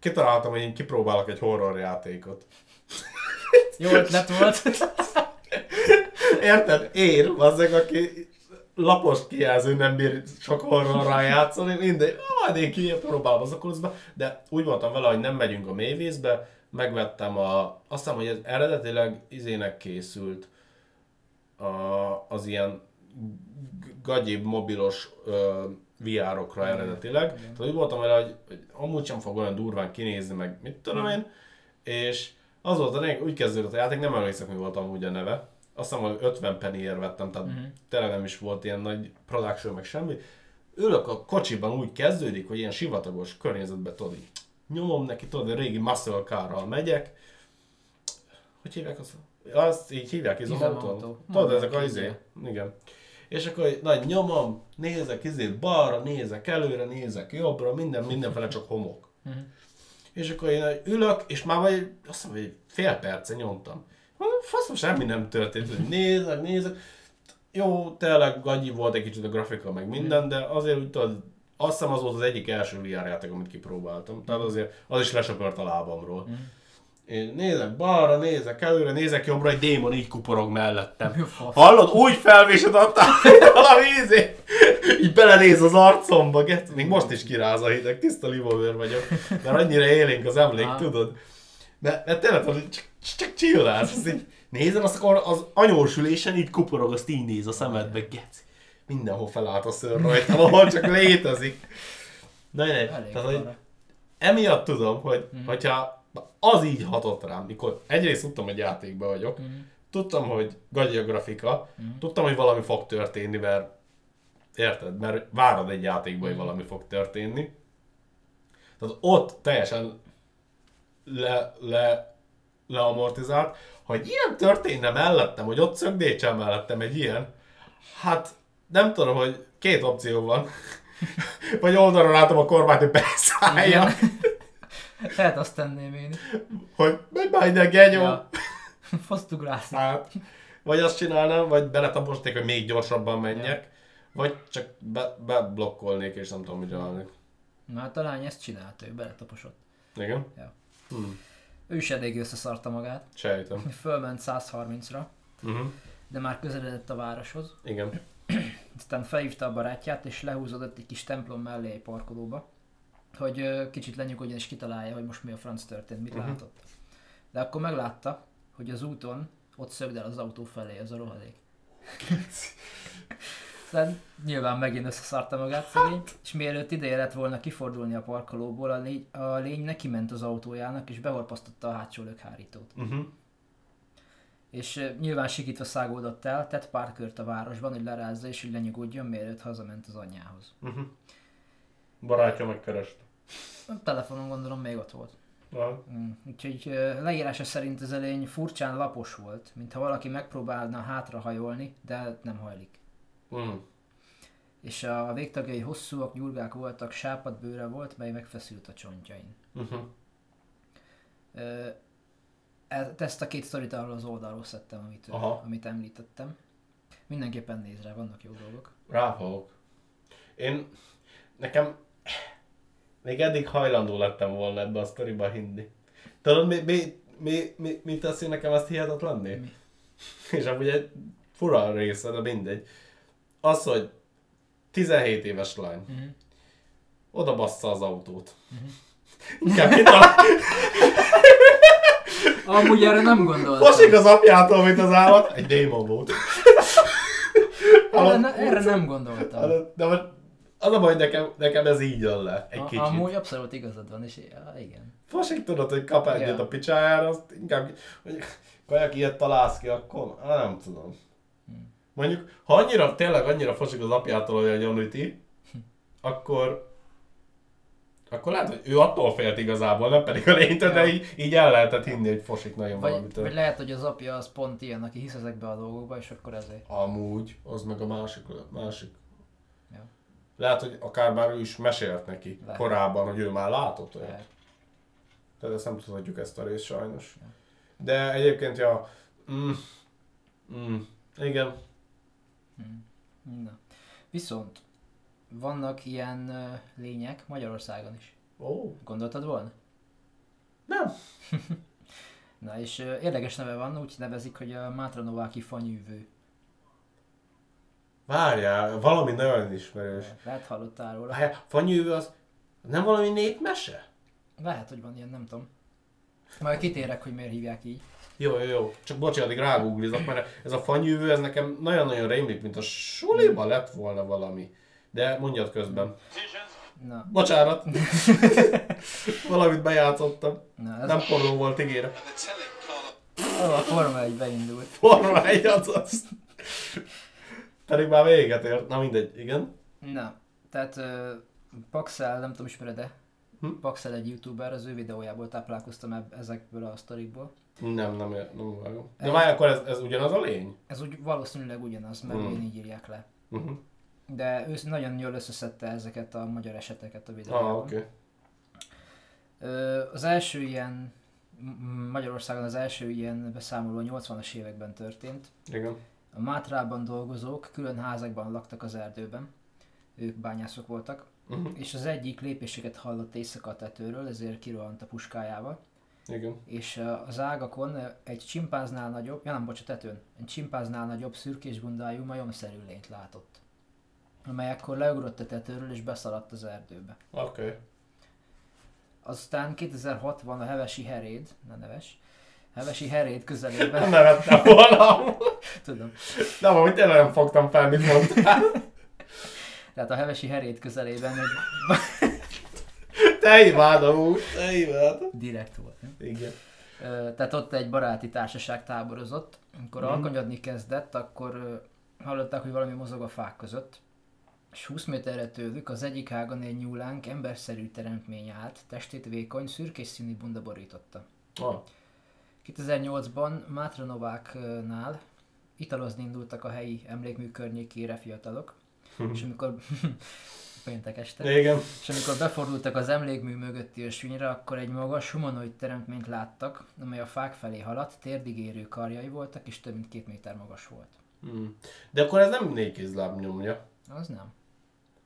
kitaláltam, hogy én kipróbálok egy horror játékot. Jó ötlet volt. Érted? Én, azzeg, aki lapos kijelző nem bír sok horrorral játszani, mindegy, majd én kipróbálom az Oculusba, de úgy voltam vele, hogy nem megyünk a mélyvízbe, megvettem a, azt hiszem, hogy ez eredetileg izének készült a, az ilyen gagyibb mobilos ö, VR-okra Igen. eredetileg. Igen. Tehát úgy voltam vele, hogy, hogy amúgy sem fog olyan durván kinézni, meg mit tudom én, és az volt a lényeg, úgy kezdődött a játék, nem emlékszem, mi volt amúgy a neve. Azt hiszem, hogy 50 pennyért vettem, tehát Mhm. tényleg nem is volt ilyen nagy production, meg semmi. Ülök a kocsiban, úgy kezdődik, hogy ilyen sivatagos környezetben, tudod, így nyomom neki, tudod, a régi muscle carral megyek. Hogy hívják azt? Azt így hívják izomautón. Izomautó. Tudod, ezek a izé. Igen. És akkor nagy nyomom, nézek izét balra, nézek előre, nézek jobbra, minden, mindenfele csak homok. Mhm. És akkor én ülök, és már vagy, azt mondom, hogy fél perce nyomtam. Faszom, semmi nem történt. Hogy Nézek, nézek. Jó, tényleg gagyi volt egy kicsit a grafika, meg minden, de azért úgy tudod, azt hiszem az volt az egyik első VR játék, amit kipróbáltam. Tehát azért az is lesöpört a lábamról. Mhm. Én nézek balra, nézek előre, nézek jobbra, egy démon így kuporog mellettem. A? Hallod, úgy felvésed adtál, hogy valami ízé. Így belenéz az arcomba, get, még most is kiráz a hideg, tiszta livóvőr vagyok, mert annyira élénk az emlék, Aha. tudod. De, de tényleg, csak, csak csillás, az így nézem, azt akkor az anyósülésen így kuporog, azt így néz a szemedbe, geci. Mindenhol felállt a szőr rajtam, ahol csak létezik. Na, ne, tehát, hogy emiatt tudom, hogy Mhm. hogyha az így hatott rám, mikor egyrészt tudtam, hogy játékban vagyok, Mhm. tudtam, hogy gagyi a grafika, Mhm. tudtam, hogy valami fog történni, mert érted, mert várod egy játékban, hogy valami fog történni. Tehát ott teljesen le, le, leamortizált, hogy ilyen történne mellettem, hogy ott szögdécsel mellettem egy ilyen, hát nem tudom, hogy két opció van. Vagy oldalra látom a kormányt, hogy beszállja, Igen. Lehet azt tenném én. hogy már ide, genyó. Ja. Fosztugrászni. Hát, vagy azt csinálnám, vagy beletaposték, hogy még gyorsabban menjek, vagy csak be, beblokkolnék, és nem tudom, mit csinálnék. Na hát a lány ezt csinálta, ő beletaposott. Igen? Ja. Hm, Ő is elég összeszarta magát. sejtem. Fölment 130-ra, Uh-huh. de már közeledett a városhoz. Igen. Aztán felhívta a barátját, és lehúzódott egy kis templom mellé egy parkolóba, hogy kicsit lenyugodjon és kitalálja, hogy most mi a franc történt, mit Mhm. látott. De akkor meglátta, hogy az úton ott szögdel az autó felé az a rohadék. Aztán nyilván megint összeszarta magát szegény, és mielőtt ideje lett volna kifordulni a parkolóból, a lény, a lény neki ment az autójának, és behorpasztotta a hátsó lökhárítót. Uh-huh. És nyilván sikítva szágódott el, tett pár kört a városban, hogy lerázza és hogy lenyugodjon, mielőtt hazament az anyjához. Uh-huh. Barátja megkereste. A telefonon gondolom még ott volt. Ah. Mm. Úgyhogy leírása szerint ez a lény furcsán lapos volt, mintha valaki megpróbálna hátrahajolni, de nem hajlik. Uh-huh. És a végtagjai hosszúak, nyurgák voltak, sápad bőre volt, mely megfeszült a csontjain. Uh-huh. Ezt a két sztorit arról az oldalról szedtem, amit, Aha. amit említettem. Mindenképpen néz rá, vannak jó dolgok. Ráfogok. Én, nekem még eddig hajlandó lettem volna ebbe a sztoriba hinni. Tudod, mi, mi, mi, mi, mi teszi nekem ezt hihetetlenné? Mi? És amúgy egy fura része, de mindegy. Az, hogy 17 éves lány, Mhm. oda bassza az autót. Inkább kitalál, Amúgy erre nem gondoltam. Fasik az apjától, mint az állat. Egy démon volt. Erre, ne, erre nem gondoltam. De most az a baj, hogy nekem, nekem ez így jön le. Egy A, kicsit. amúgy abszolút igazad van, és igen. Fasik tudod, hogy kap egyet Ja. a picsájára, azt inkább, mondjuk, kajak ilyet találsz ki, akkor á, nem tudom. Hmm. Mondjuk, ha annyira, tényleg annyira fasik az apjától, hogy Jonity, akkor Akkor lehet, hogy ő attól félt igazából, nem pedig a lénytől, de Ja. így, így el lehetett hinni, hogy fosik nagyon Vagy, valamitől. vagy lehet, hogy az apja az pont ilyen, aki hisz ezekbe a dolgokba, és akkor ezért. Amúgy, az meg a másik. másik. Lehet, hogy akár már ő is mesélt neki Lehet. korábban, hogy ő már látott olyat. Lehet. Tehát ezt nem tudhatjuk ezt a részt sajnos. De egyébként, ja, mm, mm, igen, Na. Viszont vannak ilyen lények Magyarországon is. ó, Gondoltad volna? nem, Na és érdekes neve van, úgy nevezik, hogy a Mátranováki fanyűvő. Várjál, valami nagyon ismerős. Lehet hallottál róla? Várjál, fanyűvő az nem valami népmese? Lehet, hogy van ilyen, nem tudom. Majd kitérek, hogy miért hívják így. Jó, jó, jó. Csak bocs, addig rágooglizok, mert ez a fanyűvő, ez nekem nagyon-nagyon rémlik, mint a suliba lett volna valami. De mondjad közben. Na, Bocsánat. Valamit bejátszottam. na ez Nem pornó volt, ígérem. a, a Forma 1 beindult. Forma egy az. Pedig már véget ért. Na mindegy, igen. Na, tehát uh, Paxel, nem tudom ismered-e? Hm? Paxel egy youtuber, az ő videójából táplálkoztam ezekből a sztorikból. Nem, nem, ér- nem vágom. De várj, akkor ez, ez ugyanaz a lény? Ez úgy valószínűleg ugyanaz, mert Hmm. így írják le. Uh-huh. De ő nagyon jól összeszedte ezeket a magyar eseteket a videójában. Ah. Okay. Az első ilyen, Magyarországon az első ilyen beszámoló a 80-as években történt. Igen. A Mátrában dolgozók külön házakban laktak az erdőben. Ők bányászok voltak. Uh-huh. És az egyik lépéseket hallott éjszaka a tetőről, ezért kirohant a puskájával. Igen. És az ágakon egy csimpáznál nagyobb, ja nem, bocs, a tetőn, egy csimpáznál nagyobb szürkés bundájú majomszerű lényt látott. Amely akkor leugrott a tetőről és beszaladt az erdőbe. Oké. Okay. Aztán 2006-ban a Hevesi Heréd, ne neves, Hevesi Heréd Nem közelében, nevettem volna. tudom, De amúgy tényleg nem fogtam fel, mit mondtál. tehát a Hevesi Heréd közelében egy Te imád amúgy. Te imád. direkt volt. nem? Igen. Tehát ott egy baráti társaság táborozott. Amikor Mhm. alkonyodni kezdett, akkor hallották, hogy valami mozog a fák között. És 20 méterre tőlük az egyik ágon egy nyúlánk emberszerű teremtmény állt, testét vékony, szürkés színű bunda borította. Ah. 2008-ban Mátranováknál italozni indultak a helyi emlékmű környékére fiatalok, és amikor péntek este, Igen. és amikor befordultak az emlékmű mögötti ösvényre, akkor egy magas humanoid teremtményt láttak, amely a fák felé haladt, térdig érő karjai voltak, és több mint két méter magas volt. Hmm. De akkor ez nem négy kézláb nyomja. Az nem,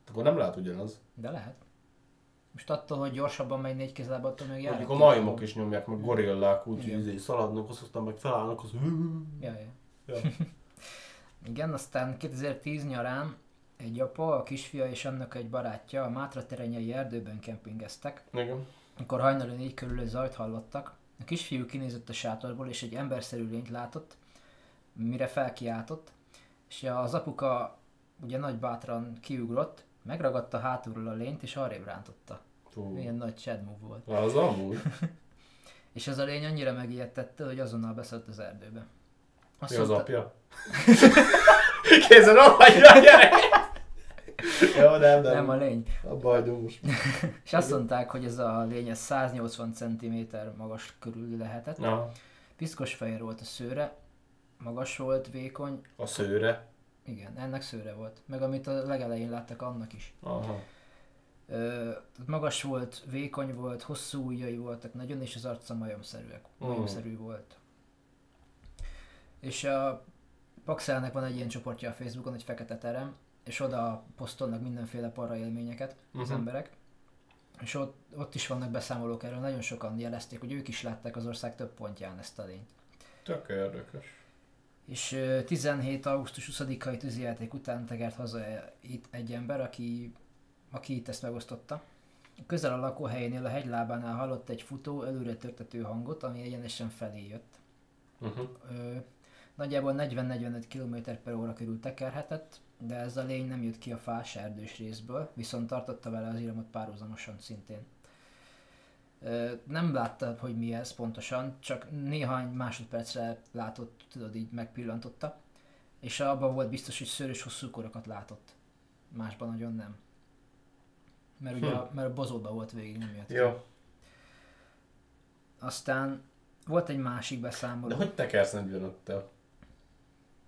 Akkor nem lehet ugyanaz. de lehet. Most attól, hogy gyorsabban megy négy kézláb, attól még jár. Mondjuk a majmok is nyomják, meg gorillák úgy, hogy Igen. izé szaladnak, az aztán meg felállnak, az... Ja, ja. Ja. Igen, aztán 2010 nyarán egy apa, a kisfia és annak egy barátja a Mátra terenyei erdőben kempingeztek. Igen. Amikor hajnali négy körül egy zajt hallottak, a kisfiú kinézett a sátorból és egy emberszerű lényt látott, mire felkiáltott, és az apuka ugye nagy bátran kiugrott, megragadta hátulról a lényt és arrébb rántotta. Fú. Milyen nagy chad move volt. Az amúgy. És ez a lény annyira megijedtette, hogy azonnal beszállt az erdőbe. Azt Mi az mondta- apja? Kézzel rohagyja a gyerek! Jó, nem, nem. Nem a lény. Hagyom most. És azt mondták, hogy ez a lény ez 180 cm magas körül lehetett. Na, Piszkos fehér volt a szőre, magas volt, vékony, a szőre. Igen, ennek szőre volt. Meg amit a legelején láttak, annak is. Aha. Ö, magas volt, vékony volt, hosszú ujjai voltak nagyon, és az arca majomszerűek. Majomszerű volt. És a Paxelnek van egy ilyen csoportja a Facebookon, hogy Fekete Terem, és oda posztolnak mindenféle para élményeket az Mhm. emberek. És ott, ott is vannak beszámolók erről, nagyon sokan jelezték, hogy ők is látták az ország több pontján ezt a lényt. Tök érdekes. És ö, 17. augusztus 20-ai tűzijáték után tegert haza e- itt egy ember, aki, aki itt ezt megosztotta. Közel a lakóhelyénél a hegylábánál hallott egy futó, előre törtető hangot, ami egyenesen felé jött. Uh-huh. Ö, nagyjából 40-45 km per óra körül tekerhetett, de ez a lény nem jött ki a fás erdős részből, viszont tartotta vele az iramot párhuzamosan szintén. Nem látta, hogy mi ez pontosan, csak néhány másodpercre látott, tudod, így megpillantotta, és abban volt biztos, hogy szőrös hosszú korokat látott. Másban nagyon nem. Mert ugye a, mert a bozóba volt végig, nem jött. Jó. Aztán volt egy másik beszámoló. De hogy tekersz 45-tel?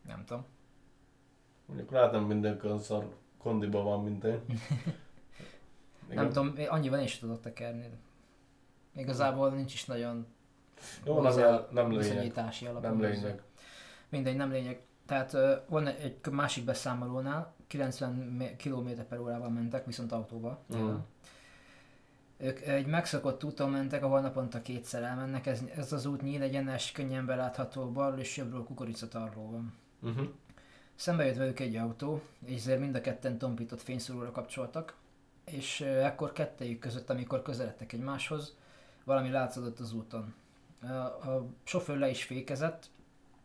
Nem tudom. Mondjuk látom mindenki olyan szar kondiba van, mint én. Nem tudom, annyival én is tudok tekerni. Igazából nincs is nagyon Jó, hozzá nem, nem alapom. Nem lényeg. Mindegy, nem lényeg. Tehát ö, van egy másik beszámolónál, 90 km per órával mentek, viszont autóval. Mm. Ők egy megszokott úton mentek, ahol naponta kétszer elmennek. Ez, ez az út nyíl egyenes, könnyen belátható, balról és jobbról kukoricatarló van. Uh-huh. Szembe jött velük egy autó, és ezért mind a ketten tompított fényszóróra kapcsoltak, és ekkor kettejük között, amikor közeledtek egymáshoz, valami látszódott az úton. A, sofőr le is fékezett,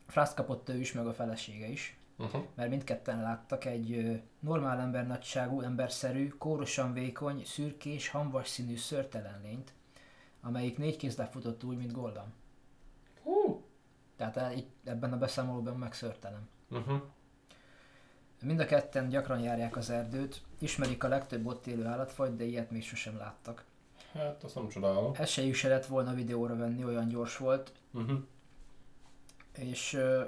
frászt kapott ő is, meg a felesége is, Uh-huh. mert mindketten láttak egy normál ember nagyságú, emberszerű, kórosan vékony, szürkés, hamvas színű szörtelen lényt, amelyik négy kézzel futott úgy, mint Goldam. Hú. Tehát e- itt ebben a beszámolóban megszörtelem. Uh-huh. Mind a ketten gyakran járják az erdőt, ismerik a legtöbb ott élő állatfajt, de ilyet még sosem láttak. Hát, azt nem csodálom. Esélyük se lett volna videóra venni, olyan gyors volt, Uh-huh. és ö,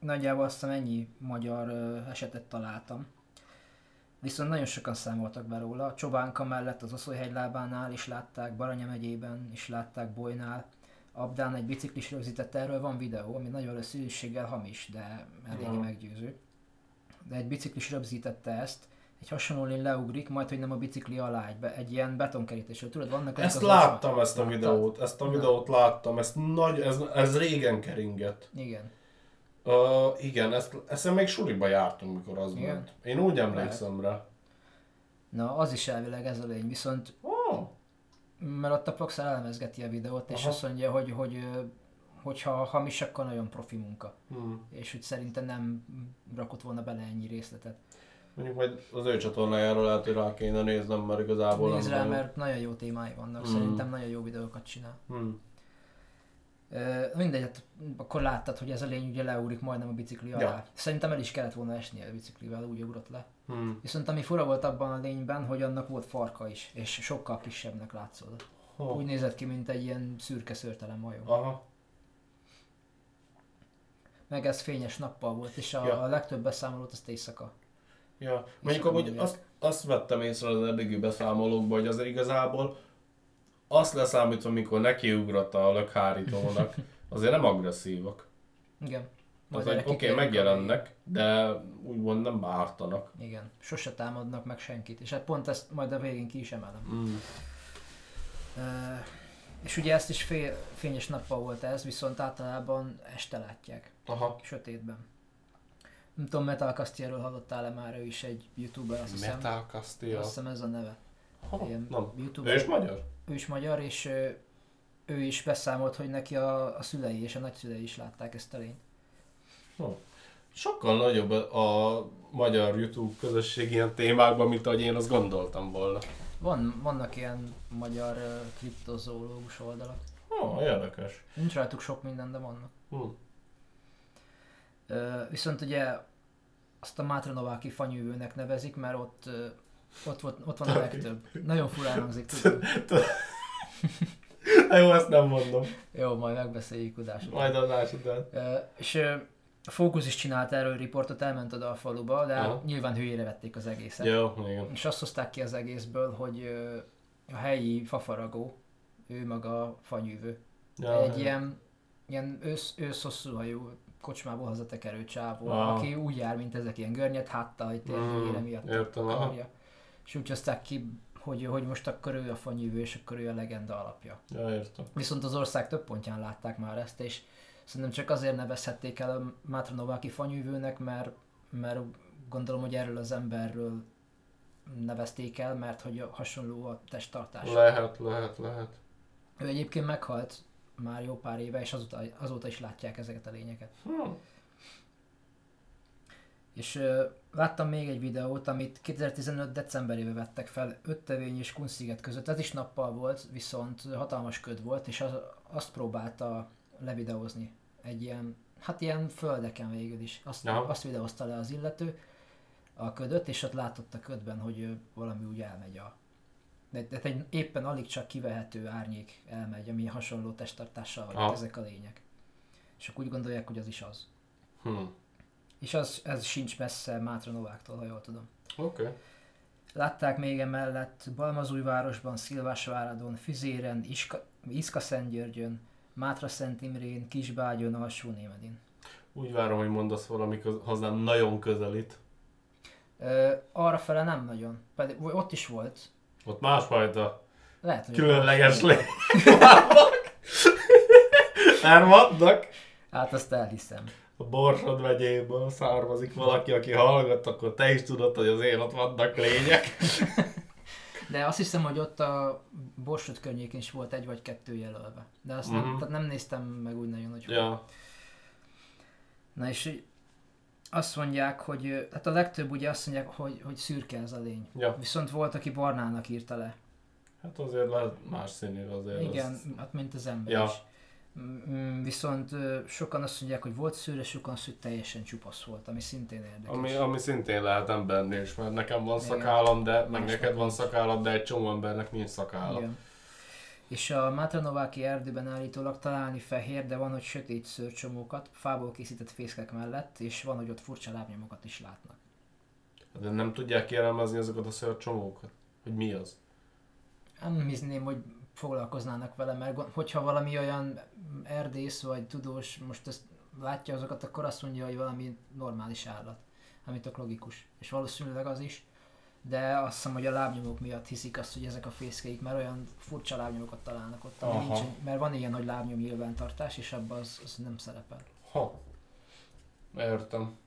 nagyjából azt hiszem ennyi magyar ö, esetet találtam. Viszont nagyon sokan számoltak be róla. Csobánka mellett az Oszolyhegylábánál is látták, Baranya megyében is látták, Bolynál. Abdán egy biciklis rögzített, erről van videó, ami nagyon rösszűséggel hamis, de eléggé Aha. meggyőző. De egy biciklis rögzítette ezt, egy hasonló lény leugrik, majd hogy nem a bicikli alá, egy, be, egy ilyen betonkerítésről. Tudod, vannak Ezt az láttam, ezt a videót, ezt a videót láttam, ezt nagy, ez, ez régen keringett. Igen. Uh, igen, ezt, ezt még suliba jártunk, mikor az Igen. ment. Én úgy emlékszem rá. Na, az is elvileg ez a lény, viszont Oh. mert ott a Proxer elemezgeti a videót, és Aha. azt mondja, hogy, hogy hogyha hamis, akkor nagyon profi munka. Hmm. És hogy szerintem nem rakott volna bele ennyi részletet. Mondjuk majd az ő csatornájáról lehet, hogy rá kéne néznem, mert igazából Nézd rá, mert nagyon jó témái vannak, Mm. szerintem nagyon jó videókat csinál. Hmm. Ö, mindegy, hát akkor láttad, hogy ez a lény ugye leúrik majdnem a bicikli alá. Ja. Szerintem el is kellett volna esnie a biciklivel, úgy ugrott le. Hmm. Viszont ami fura volt abban a lényben, hogy annak volt farka is, és sokkal kisebbnek látszódott. Oh. Úgy nézett ki, mint egy ilyen szürke szőrtelen majom. Aha. Meg ez fényes nappal volt, és a, Ja. a legtöbb beszámolót azt éjszaka. Ja. Mondjuk amúgy azt, azt vettem észre az eddigi beszámolókban, hogy azért igazából azt leszámítva, mikor nekiugrott a lökhárítónak, azért nem agresszívak. Igen. Tehát, erre hogy oké, okay, megjelennek, de úgymond nem bártanak. Igen, sose támadnak meg senkit. És hát pont ezt majd a végén ki is emelem. Mm. Ö, és ugye ezt is fél, fényes nappal volt ez, viszont általában este látják, Aha. sötétben. Nem tudom, Metal Castielről hallottál-e már, ő is egy youtuber, azt hiszem. Metal Castilla. Azt hiszem ez a neve. Ha, Ilyen nem. youtuber. Ő is magyar? ő is magyar, és ö, ő is beszámolt, hogy neki a, a szülei és a nagyszülei is látták ezt a lényt. Sokkal nagyobb a magyar YouTube közösség ilyen témákban, mint ahogy én azt gondoltam volna. Van, vannak ilyen magyar ö, kriptozoológus oldalak. Oh, érdekes. Nincs rajtuk sok minden, de vannak. Hm. Viszont ugye azt a Mátra Nováki fanyűvőnek nevezik, mert ott, ott, ott, ott van a legtöbb. Nagyon furán hangzik, tudom. Na jó, ezt nem mondom. Jó, majd megbeszéljük udásra. Majd adás után. És Fókusz is csinált erről riportot, elment oda a faluba, de Aha. nyilván hülyére vették az egészet. Jó, igen. És azt hozták ki az egészből, hogy a helyi fafaragó, ő maga a fanyűvő. Ja, egy ilyen, ilyen ősz, ősz hosszú hajú kocsmából hazatekerő csávó, Ah. aki úgy jár, mint ezek ilyen görnyed háttal, hogy Mm, tényleg miatt értem, akarja. És úgy hozták ki, hogy, hogy most akkor ő a fanyűvő, és akkor ő a legenda alapja. Ja, értem. Viszont az ország több pontján látták már ezt, és szerintem csak azért nevezhették el a Mátra Nováki fanyűvőnek, mert, mert gondolom, hogy erről az emberről nevezték el, mert hogy hasonló a testtartás. Lehet, lehet, lehet. Ő egyébként meghalt már jó pár éve, és azóta, azóta is látják ezeket a lényeket. Hm. És ö, láttam még egy videót, amit 2015. decemberében vettek fel, Öttevény és Kunsziget között. Ez is nappal volt, viszont hatalmas köd volt, és az, azt próbálta levideózni. Egy ilyen, hát ilyen földeken végül is. Azt, Aha. azt videózta le az illető, a ködöt, és ott látott a ködben, hogy valami úgy elmegy a, de, de egy éppen alig csak kivehető árnyék elmegy, ami hasonló testtartással van, Aha. ezek a lények. És akkor úgy gondolják, hogy az is az. Hm. És az, ez sincs messze Mátra Nováktól, ha jól tudom. Oké. Okay. Látták még emellett Balmazújvárosban, Szilvásváradon, Füzéren, Iska, Iszkaszentgyörgyön, Mátra Szent Imrén, Kisbágyon, Alsó Némedin. Úgy várom, hogy mondasz valami köz- hozzám nagyon közelít. Ö, arra fele nem nagyon, pedig ott is volt. Ott másfajta Lehet, hogy különleges lény vannak. Mert vannak. Hát azt elhiszem. A Borsod megyéből származik valaki, aki hallgat, akkor te is tudod, hogy azért ott vannak lények. De azt hiszem, hogy ott a Borsod környékén is volt egy vagy kettő jelölve. De azt nem, Mhm. tehát nem néztem meg úgy nagyon, hogy hol. Ja. Na és azt mondják, hogy hát a legtöbb ugye azt mondják, hogy, hogy szürke ez a lény. Ja. Viszont volt, aki barnának írta le. Hát azért lehet más színű azért. Igen, Az... hát mint az ember Ja. is. Mm, Viszont ö, sokan azt mondják, hogy volt szőre, sokan azt, hogy teljesen csupasz volt, ami szintén érdekes. Ami, ami szintén lehet embernél is, mert nekem van Igen. szakállam, de meg neked van szakállam, de egy csomó embernek nincs szakállam. Igen. És a Mátranováki erdőben állítólag találni fehér, de van, hogy sötét szőrcsomókat, fából készített fészkek mellett, és van, hogy ott furcsa lábnyomokat is látnak. De nem tudják kielemezni azokat a szörcsomókat? Hogy mi az? Nem hizném, hogy foglalkoznának vele, mert hogyha valami olyan erdész vagy tudós most ezt látja azokat, akkor azt mondja, hogy valami normális állat, ami tök logikus. És valószínűleg az is. De azt hiszem, hogy a lábnyomok miatt hiszik azt, hogy ezek a fészkeik, mert olyan furcsa lábnyomokat találnak ott, ami nincs, mert van ilyen, hogy lábnyom nyilvántartás, és abban az, az nem szerepel. Ha. Értem.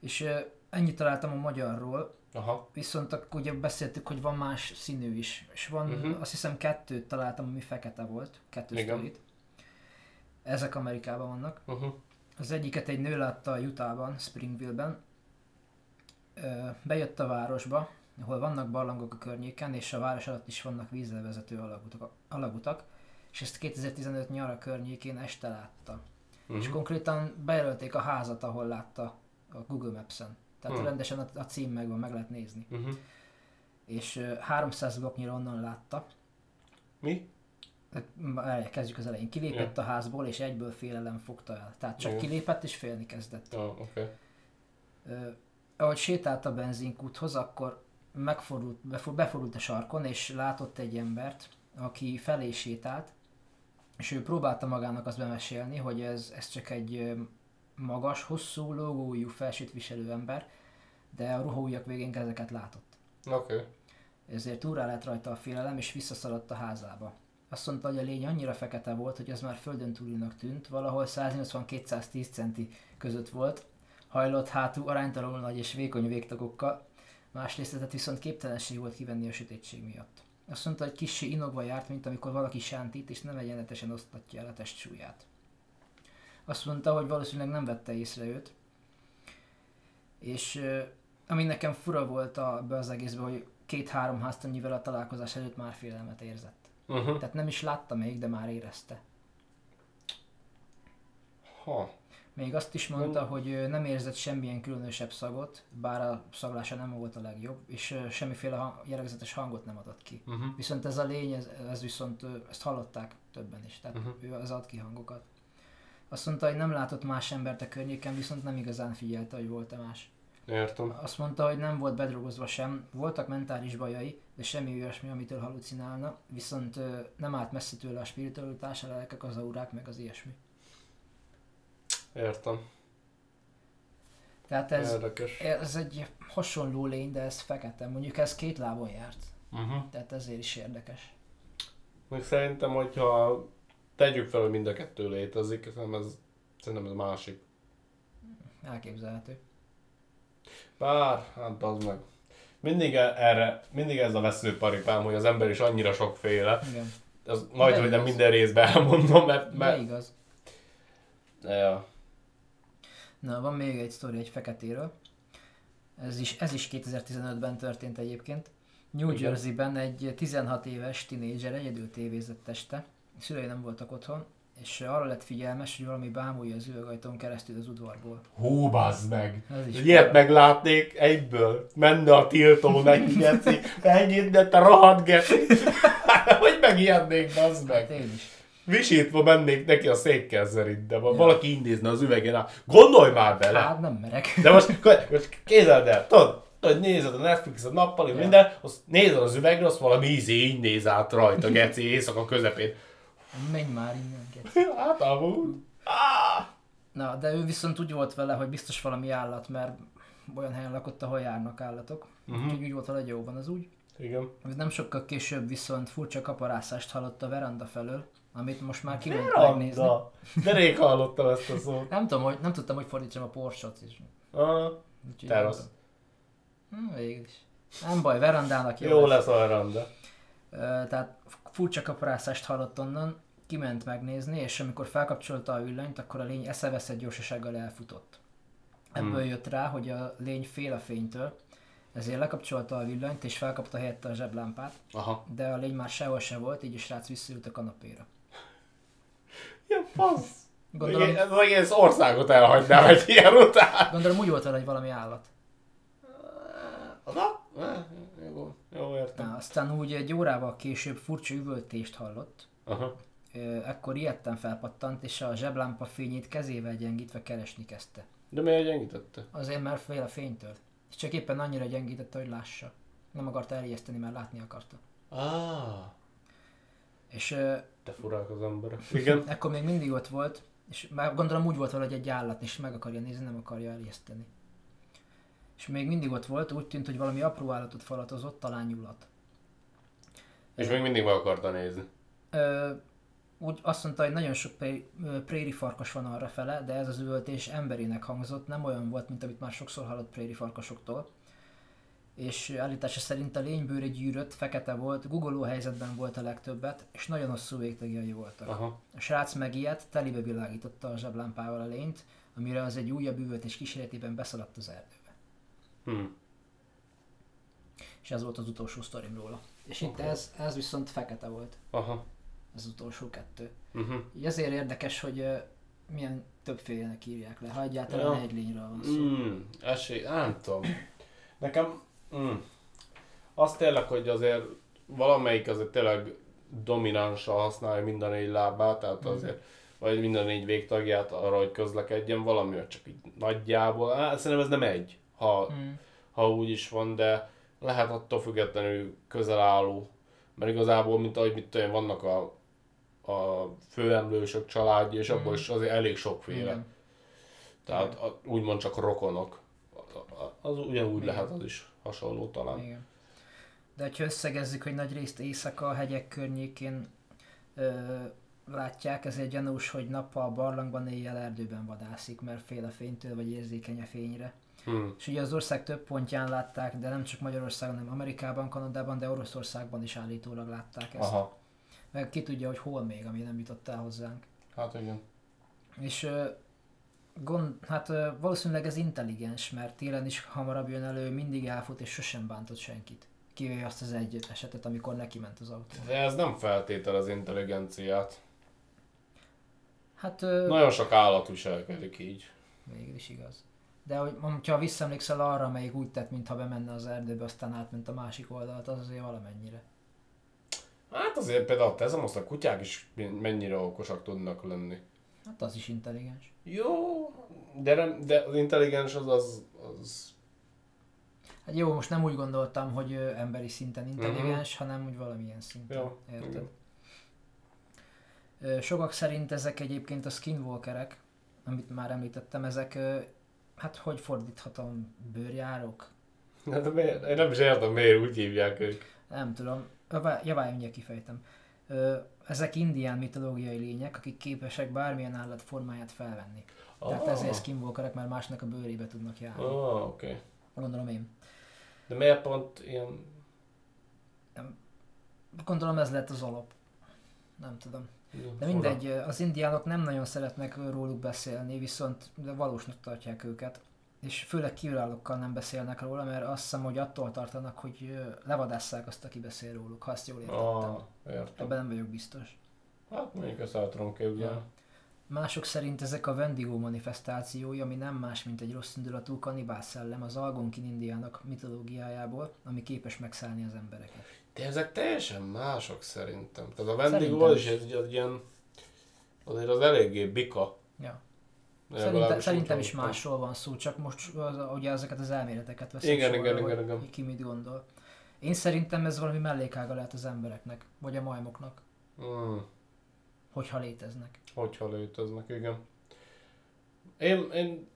És ö, ennyit találtam a magyarról, Aha. viszont akkor ugye beszéltük, hogy van más színű is, és van, uh-huh. azt hiszem kettőt találtam, ami fekete volt, kettő sztorit. Ezek Amerikában vannak. Uh-huh. Az egyiket egy nő látta a Utahban, Springville-ben. Bejött a városba, ahol vannak barlangok a környéken, és a város alatt is vannak vízzel vezető alagutak, alagutak és ezt 2015 nyara környékén este látta. Uh-huh. És Uh-huh. konkrétan bejelölték a házat, ahol látta a Google Maps-en. Tehát Hmm. rendesen a, a cím megvan, meg lehet nézni. Uh-huh. És ö, 300 blokknyira onnan látta. Mi? Hát, Kezdjük az elején. Kilépett a házból, és egyből félelem fogta el. Tehát csak Jó. kilépett, és félni kezdett. Ja, oké. Okay. Ö, ahogy sétált a benzinkúthoz, akkor megfordult, befor, befordult a sarkon, és látott egy embert, aki felé sétált, és ő próbálta magának azt bemesélni, hogy ez, ez csak egy magas, hosszú, lógójú, felsőt viselő ember, de a ruhaujjak végén ezeket látott. Oké. Okay. Ezért úrá lett rajta a félelem, és visszaszaladt a házába. Azt mondta, hogy a lény annyira fekete volt, hogy ez már földön túlinak tűnt, valahol 180-210 centi között volt, hajlott hátú, aránytalanul nagy és vékony végtagokkal, más részletet viszont képtelenség volt kivenni a sötétség miatt. Azt mondta, hogy kissé inogva járt, mint amikor valaki sántít, és nem egyenletesen osztatja el a testsúlyát. Azt mondta, hogy valószínűleg nem vette észre őt, és ami nekem fura volt a, be az egészben, hogy két-három háztanyivel a találkozás előtt már félelmet érzett. Uh-huh. Tehát nem is látta még, de már érezte. Ha. Még azt is mondta, hogy nem érzett semmilyen különösebb szagot, bár a szaglása nem volt a legjobb, és semmiféle hang, jellegzetes hangot nem adott ki. Uh-huh. Viszont ez a lény, ez, ez viszont, ezt hallották többen is, tehát uh-huh. ő az ad ki hangokat. Azt mondta, hogy nem látott más embert a környéken, viszont nem igazán figyelte, hogy volt-e más. Értem. Azt mondta, hogy nem volt bedrogozva sem, voltak mentális bajai, de semmi olyasmi, amitől halucinálna, viszont nem állt messze tőle a spiritualitás, a lelkek, az aurák, meg az ilyesmi. Értem. Tehát ez, Érdekes. ez egy hasonló lény, de ez fekete. Mondjuk ez két lábon járt, Uh-huh. tehát ezért is érdekes. Még szerintem, hogyha tegyük fel, hogy mind a kettő létezik, szerintem ez, szerintem ez másik. Elképzelhető. Bár, hát az meg. Mindig e- erre, mindig ez a veszőparipám, hogy az ember is annyira sokféle. Igen. Az majd, De hogy nem minden részben elmondom, mert... De mert igaz. ja. Na, van még egy sztori egy feketéről. Ez is, ez is 2015-ben történt egyébként. New Igen. Jersey-ben egy 16 éves tinédzser egyedül tévézett este. Szülei nem voltak otthon, és arra lett figyelmes, hogy valami bámulja az üvegajtón keresztül az udvarból. Hú, bazd meg! Ilyet meglátnék egyből. Menne a tiltó neki, geci. Ennyit, de te rohadt geci. hogy megijednék, bazd Hát meg. én is. Visítva mennék neki a székkel szerintem. Ja. Valaki indízna az üvegen át. Gondolj már bele! Hát nem merek. De most, most képzeld el, tudod, tudod, nézed a Netflixet nappali, Ja. minden, azt nézed az üvegre, azt valami ízé így néz át rajta, geci, éjszaka közepén. Menj már innen, Geci. Hát amúgy. Ah! Na, de ő viszont úgy volt vele, hogy biztos valami állat, mert olyan helyen lakott, ahol járnak állatok. Uh-huh. Úgyhogy úgy volt vele, hogy jó van az úgy. Igen. Nem sokkal később viszont furcsa kaparászást hallott a veranda felől, amit most már kiment megnézni. De rég hallottam ezt a szót. Nem tudom, hogy, nem tudtam, hogy fordítsam a Porsche-ot is. Ah, Terasz. Hm, végül is. Nem baj, verandának jó, jó lesz. lesz a veranda. Tehát furcsa kaparászást hallott onnan, kiment megnézni, és amikor felkapcsolta a villanyt, akkor a lény eszeveszett gyorsasággal elfutott. Ebből jött rá, hogy a lény fél a fénytől, ezért lekapcsolta a villanyt, és felkapta helyette a zseblámpát, Aha. de a lény már sehol se volt, így a srác visszaült a kanapéra. Ja, fasz. Gondolom, Ez az egész országot elhagynám egy ilyen után. gondolom úgy volt vele, hogy valami állat. Na? Jó, jó értem. Na, aztán úgy egy órával később furcsa üvöltést hallott, Aha. Ekkor ilyetten felpattant, és a zseblámpa fényét kezével gyengítve keresni kezdte. De miért gyengítette? Azért mert fél a fénytől. És csak éppen annyira gyengítette, hogy lássa. Nem akarta elijeszteni, mert látni akarta. Ah, És te furák az emberek. Igen. ekkor még mindig ott volt, és már gondolom úgy volt vele, hogy egy állat, és meg akarja nézni, nem akarja elijeszteni. És még mindig ott volt, úgy tűnt, hogy valami apró állatot falatozott, talán nyulat. És még mindig meg akarta nézni. Ö, úgy azt mondta, hogy nagyon sok préri farkas van arra fele, de ez az üvöltés emberének hangzott, nem olyan volt, mint amit már sokszor hallott préri farkasoktól. És állítása szerint a lénybőre gyűrött, fekete volt, guggoló helyzetben volt a legtöbbet, és nagyon hosszú végtagjai voltak. Aha. A srác megijedt, telibe világította a zseblámpával a lényt, amire az egy újabb üvöltés kíséretében beszaladt az erdőbe. Hm. És ez volt az utolsó sztorim róla. És itt ez, ez viszont fekete volt, Aha. ez az utolsó kettő. Uh-huh. Így azért érdekes, hogy milyen többfélenek írják le, ha egyáltalán ja. egy lényről van szó. Mm, esély, nem tudom. Nekem, mm, az tényleg, hogy azért valamelyik azért tényleg dominánsan használja mind a négy lábát, tehát azért, vagy mind a négy végtagját arra, hogy közlekedjen, valami csak így nagyjából. Hát, szerintem ez nem egy, ha, Mm. ha úgy is van, de lehet attól függetlenül közel álló. Mert igazából, mint ahogy mit tudom, vannak a, a főemlősök családja, és abból is azért elég sokféle. Igen. Tehát a, úgymond csak rokonok. Az ugyanúgy Igen. lehet az is hasonló talán. Igen. De ha összegezzük, hogy nagy részt éjszaka a hegyek környékén ö, látják, ezért gyanús, hogy nappal a barlangban éjjel erdőben vadászik, mert fél a fénytől, vagy érzékeny a fényre. Hm. És ugye az ország több pontján látták, de nem csak Magyarországon, hanem Amerikában, Kanadában, de Oroszországban is állítólag látták ezt. Aha. Meg ki tudja, hogy hol még, ami nem jutott el hozzánk. Hát igen. És gond, hát valószínűleg ez intelligens, mert télen is hamarabb jön elő, mindig elfut és sosem bántott senkit. Kivéve azt az egy esetet, amikor neki ment az autó. De ez nem feltétel az intelligenciát. Hát Nagyon sok állat viselkedik így. végül is igaz. De hogy, ha visszaemlékszel arra, amelyik úgy tett, mintha bemenne az erdőbe, aztán átment a másik oldalt, az azért valamennyire. Hát azért például teszem, azt a kutyák is mennyire okosak tudnak lenni. Hát az is intelligens. Jó, de, nem, de az intelligens az, az, az Hát jó, most nem úgy gondoltam, hogy emberi szinten intelligens, hanem úgy valamilyen szinten. Jó, Érted? igen. Sokak szerint ezek egyébként a skinwalkerek, amit már említettem, ezek, hát hogy fordíthatom, bőrjárók? Hát de miért? Én nem is értem, miért úgy hívják ők. Nem tudom, Javá- javá mindjárt kifejtem. Ezek indián mitológiai lények, akik képesek bármilyen állat formáját felvenni. Tehát Ah. ezért skinwalkerek, mert másnak a bőrébe tudnak járni. Ah, oké. Okay. Gondolom én. De miért pont ilyen... Gondolom ez lett az alap. Nem tudom. De mindegy, az indiánok nem nagyon szeretnek róluk beszélni, viszont valósnak tartják őket. És főleg kívülállókkal nem beszélnek róla, mert azt hiszem, hogy attól tartanak, hogy levadásszák azt, aki beszél róluk, ha azt jól értettem. Ah, értem. Ebben nem vagyok biztos. Hát mondjuk ezt el tudom képzelni. Ja. Mások szerint ezek a Wendigo manifestációi, ami nem más, mint egy rossz indulatú kanibál szellem az Algonkin indiának mitológiájából, ami képes megszállni az embereket. De ezek teljesen mások szerintem. Tehát a Wendigo Szerintem is egy, egy ilyen, azért az eléggé bika. Ja. Legalábbis Szerintem, is másról van szó, csak most az, ugye ezeket az elméleteket veszem Igen, sorra, igen, hogy igen, igen. ki mit gondol. Én szerintem ez valami mellékága lehet az embereknek, vagy a majmoknak, Hmm. hogyha léteznek. Hogyha léteznek, igen. Én, én,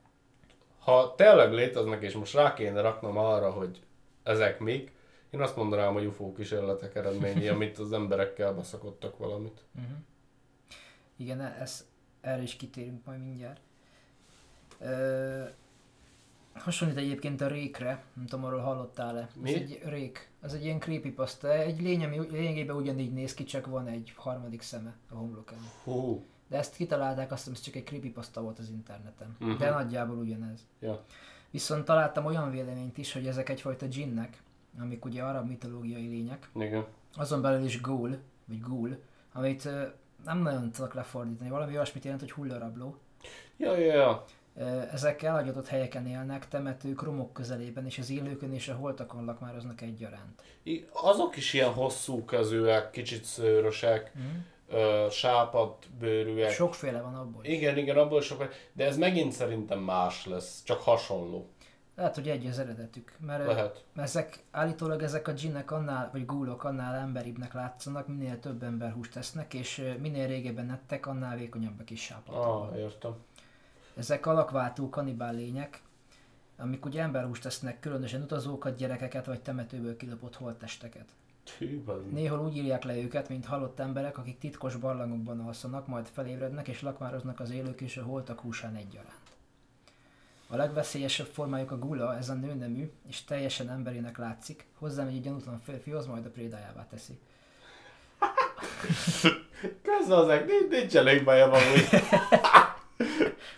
ha tényleg léteznek, és most rá kéne raknom arra, hogy ezek mik, én azt mondanám, hogy UFO kísérletek eredményi, amit az emberekkel beszakottak valamit. Uh-huh. Igen, e- ez, erre is kitérünk majd mindjárt. Ö, hasonlít egyébként a rékre, nem tudom, arról hallottál-e. Mi? Ez egy rék, ez egy ilyen creepypasta, egy lény, ami lényegében ugyanígy néz ki, csak van egy harmadik szeme a homlokán. Hú, De ezt kitalálták, azt hiszem, ez csak egy creepypasta volt az interneten. Mhm. De nagyjából ugyanez. ja. Viszont találtam olyan véleményt is, hogy ezek egyfajta dzsinnek, amik ugye arab mitológiai lények, Igen. azon belül is ghoul, vagy ghoul, amit nem nagyon tudok lefordítani, valami olyasmit jelent, hogy hullarabló. Ja, ja, ja. Ezek elhagyatott helyeken élnek, temetők, romok közelében, és az élőkön és a holtakon lakmároznak egyaránt. I- Azok is ilyen hosszú kezűek, kicsit szőrösek, Mm. ö, sápat bőrűek. Sokféle van abból. is. Igen, igen, abból sok, de ez megint szerintem más lesz, csak hasonló. Lehet, hogy egy az eredetük, mert Lehet. ezek, állítólag ezek a dzsinnek annál, vagy gúlok annál emberibbnek látszanak, minél több ember húst tesznek, és minél régebben ettek, annál vékonyabbak is sápadtak. Ah, értem. Ezek alakváltó kanibál lények, amik ugye emberhúst tesznek, különösen utazókat, gyerekeket vagy temetőből kilopott holttesteket. Bazd. Néhol úgy írják le őket, mint halott emberek, akik titkos barlangokban alszanak, majd felébrednek és lakmároznak az élők és a holtak húsán egyaránt. A legveszélyesebb formájuk a gula, ez a nőnemű, és teljesen emberének látszik, hozzámegy egy gyanútlan férfihoz, majd a prédájává teszi. Közben azek, nincs, nincs elég bajom amúgy.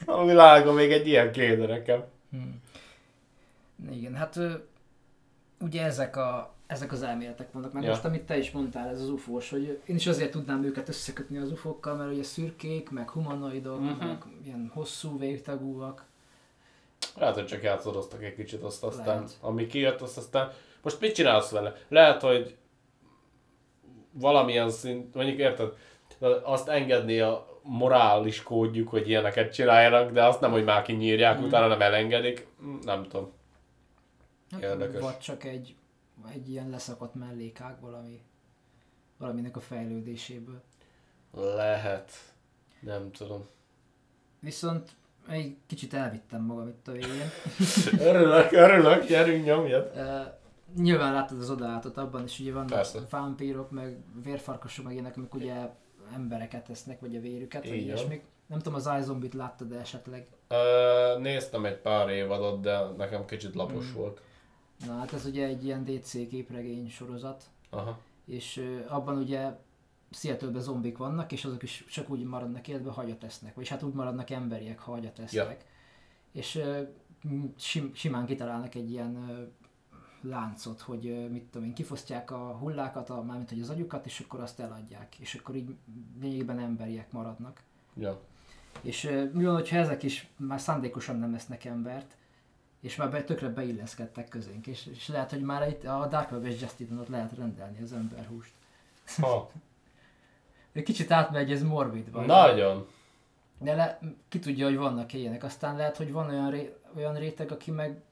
A világon még egy ilyen kéne nekem. Hmm. Igen, hát ugye ezek, a, ezek az elméletek vannak, meg Ja. most amit te is mondtál, ez az ufós, hogy én is azért tudnám őket összekötni az ufókkal, mert ugye szürkék, meg humanoidok, uh-huh. meg ilyen hosszú végtagúak. Lehet, hogy csak játszadoztak egy kicsit azt aztán, Lehet. ami kijött, azt aztán... Most mit csinálsz vele? Lehet, hogy valamilyen szint, mondjuk érted, azt engedni a morális kódjuk, hogy ilyeneket csináljanak, de azt nem, hogy már kinyírják, Mhm. utána nem elengedik. Nem tudom. Érdekes. Vagy csak egy, egy ilyen leszakadt mellékág valami, valaminek a fejlődéséből. Lehet. Nem tudom. Viszont egy kicsit elvittem magam itt a végén. Örülök, örülök, gyerünk, nyomjad. Uh, nyilván láttad az odaálltot abban is, ugye vannak Persze. vámpírok, meg vérfarkasok, meg ilyenek, amik ugye embereket esznek, vagy a vérüket, vagy ilyesmik. Nem tudom, az iZombie-t láttad de esetleg? Ö, néztem egy pár évadot, de nekem kicsit lapos Mm. volt. Na hát ez ugye egy ilyen DC képregény sorozat, Aha. és ö, abban ugye Seattle-ben zombik vannak, és azok is csak úgy maradnak életben, ha hagyat esznek. Vagyis hát úgy maradnak emberiek, ha hagyat esznek. És ö, sim, simán kitalálnak egy ilyen láncot, hogy mit tudom én, kifosztják a hullákat, a, mármint hogy az agyukat, és akkor azt eladják. És akkor így lényegében emberiek maradnak. Ja. És mi van, hogyha ezek is már szándékosan nem esznek embert, és már be, tökre beilleszkedtek közénk, és, és lehet, hogy már itt a Dark Web és Justin ott lehet rendelni az emberhúst. Ha. Kicsit átmegy, ez morbid vagy. Nagyon. De le, ki tudja, hogy vannak ilyenek. Aztán lehet, hogy van olyan, ré, olyan réteg, aki meg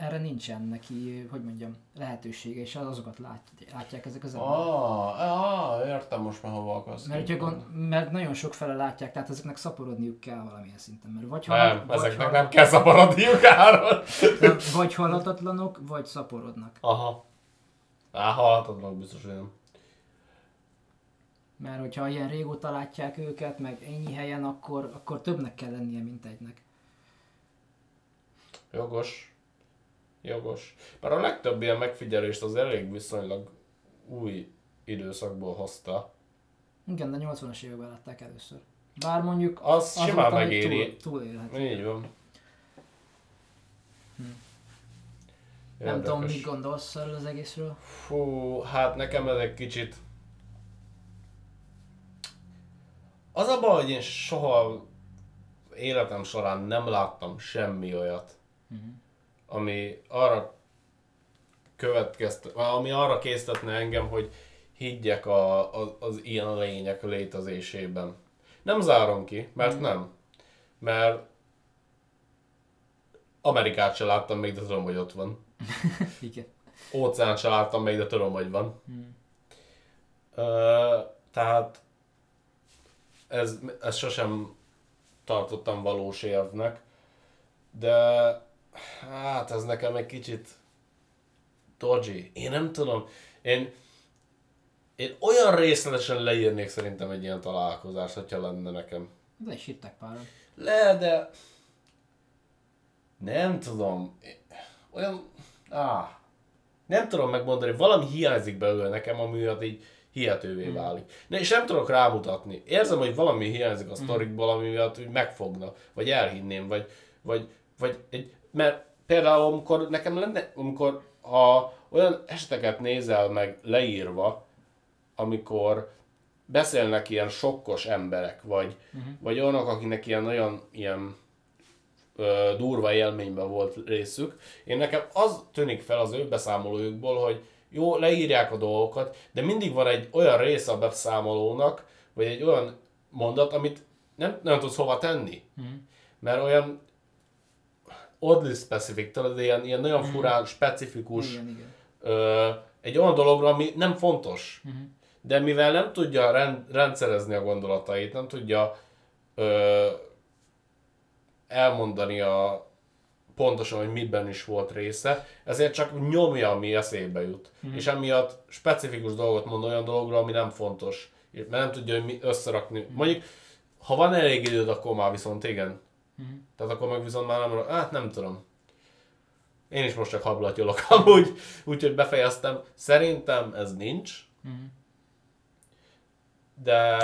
erre nincsen neki, hogy mondjam, lehetősége, és azokat lát, látják ezek az emberek. Ah, ah, értem most már hova akarsz. Mert, hogyha gond, mert nagyon sok fele látják, tehát ezeknek szaporodniuk kell valamilyen szinten. Mert vagy, Nem, halad, vagy, ezeknek halad, nem kell szaporodniuk áron. vagy halhatatlanok, vagy szaporodnak. Aha. Á, halhatatlanok biztos, hogy nem. Mert hogyha ilyen régóta látják őket, meg ennyi helyen, akkor, akkor többnek kell lennie, mint egynek. Jogos. Jogos. Mert a legtöbb ilyen megfigyelést az elég viszonylag új időszakból hozta. Igen, de 80-as években látták először. Bár mondjuk Az azóta simán megéri. Túl, túlélhet. Így van. Nem tudom, mit gondolsz erről az egészről. Fú, hát nekem ez egy kicsit Az a baj, hogy én soha életem során nem láttam semmi olyat, Mhm. ami arra következt, ami arra késztetne engem, hogy higgyek a, a, az ilyen lények létezésében. Nem zárom ki, mert nem. Mert Amerikát se láttam még, de tudom, hogy ott van. Igen. Óceánt se láttam még, de tudom, hogy van. Hmm. Ö, tehát ez, ez sosem tartottam valós érvnek, de hát ez nekem egy kicsit dodgy. Én nem tudom, én, én olyan részletesen leírnék szerintem egy ilyen találkozást, hogyha lenne nekem. De is hittek páran. Le, de nem tudom, olyan, áh, nem tudom megmondani, valami hiányzik belőle nekem, ami miatt így hihetővé Hmm. válik. Ne, és nem tudok rámutatni. Érzem, hogy valami hiányzik Hmm. a sztorikból, ami miatt úgy megfogna, vagy elhinném, vagy, vagy, vagy egy, mert például amikor nekem lenne, amikor ha olyan eseteket nézel meg leírva, amikor beszélnek ilyen sokkos emberek, vagy, uh-huh. vagy olyanok, akinek ilyen nagyon ilyen ö, durva élményben volt részük. Én nekem az tűnik fel az ő beszámolójukból, hogy jó, leírják a dolgokat, de mindig van egy olyan része a beszámolónak, vagy egy olyan mondat, amit nem, nem tudsz hova tenni. Mhm. Mert olyan oddly specific, tudod, ilyen, ilyen nagyon furán, specifikus, Igen, igen. ö, egy olyan dologra, ami nem fontos. Mhm. De mivel nem tudja rend, rendszerezni a gondolatait, nem tudja ö, elmondani a pontosan, hogy miben is volt része, ezért csak nyomja, ami eszébe jut. Mm. És emiatt specifikus dolgot mond olyan dologra, ami nem fontos. Mert nem tudja hogy mi összerakni. Mm. Mondjuk, ha van elég időd, akkor már viszont igen. Mhm. Tehát akkor meg viszont már nem, hát nem tudom. Én is most csak hablatyolok amúgy, úgyhogy befejeztem. Szerintem ez nincs, Mhm. de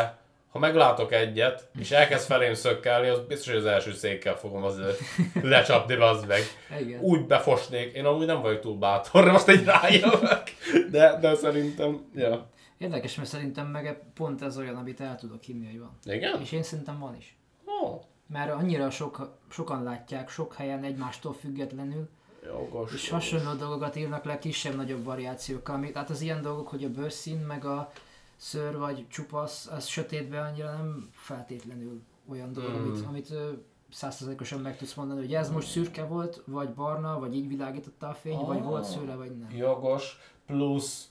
ha meglátok egyet, és elkezd felém szökkelni, az biztos, hogy az első székkel fogom azért lecsapni, az meg. Igen. Úgy befosnék. Én amúgy nem vagyok túl bátor, de most egy rájövök. De, de szerintem, ja. Érdekes, mert szerintem meg pont ez olyan, amit el tudok hinni, hogy van. Igen? És én szerintem van is. Ó, Mert annyira sok, sokan látják, sok helyen egymástól függetlenül, jogos. és hasonló dolgokat írnak le kisebb-nagyobb variációkkal. Ami, tehát az ilyen dolgok, hogy a bőrszín, meg a szőr vagy csupasz, az sötétben annyira nem feltétlenül olyan dolog, Mm. amit, amit ö, százszerzalékosan meg tudsz mondani, hogy ez most szürke volt, vagy barna, vagy így világította a fény, vagy volt Ah. szőre, vagy nem. Jogos, plusz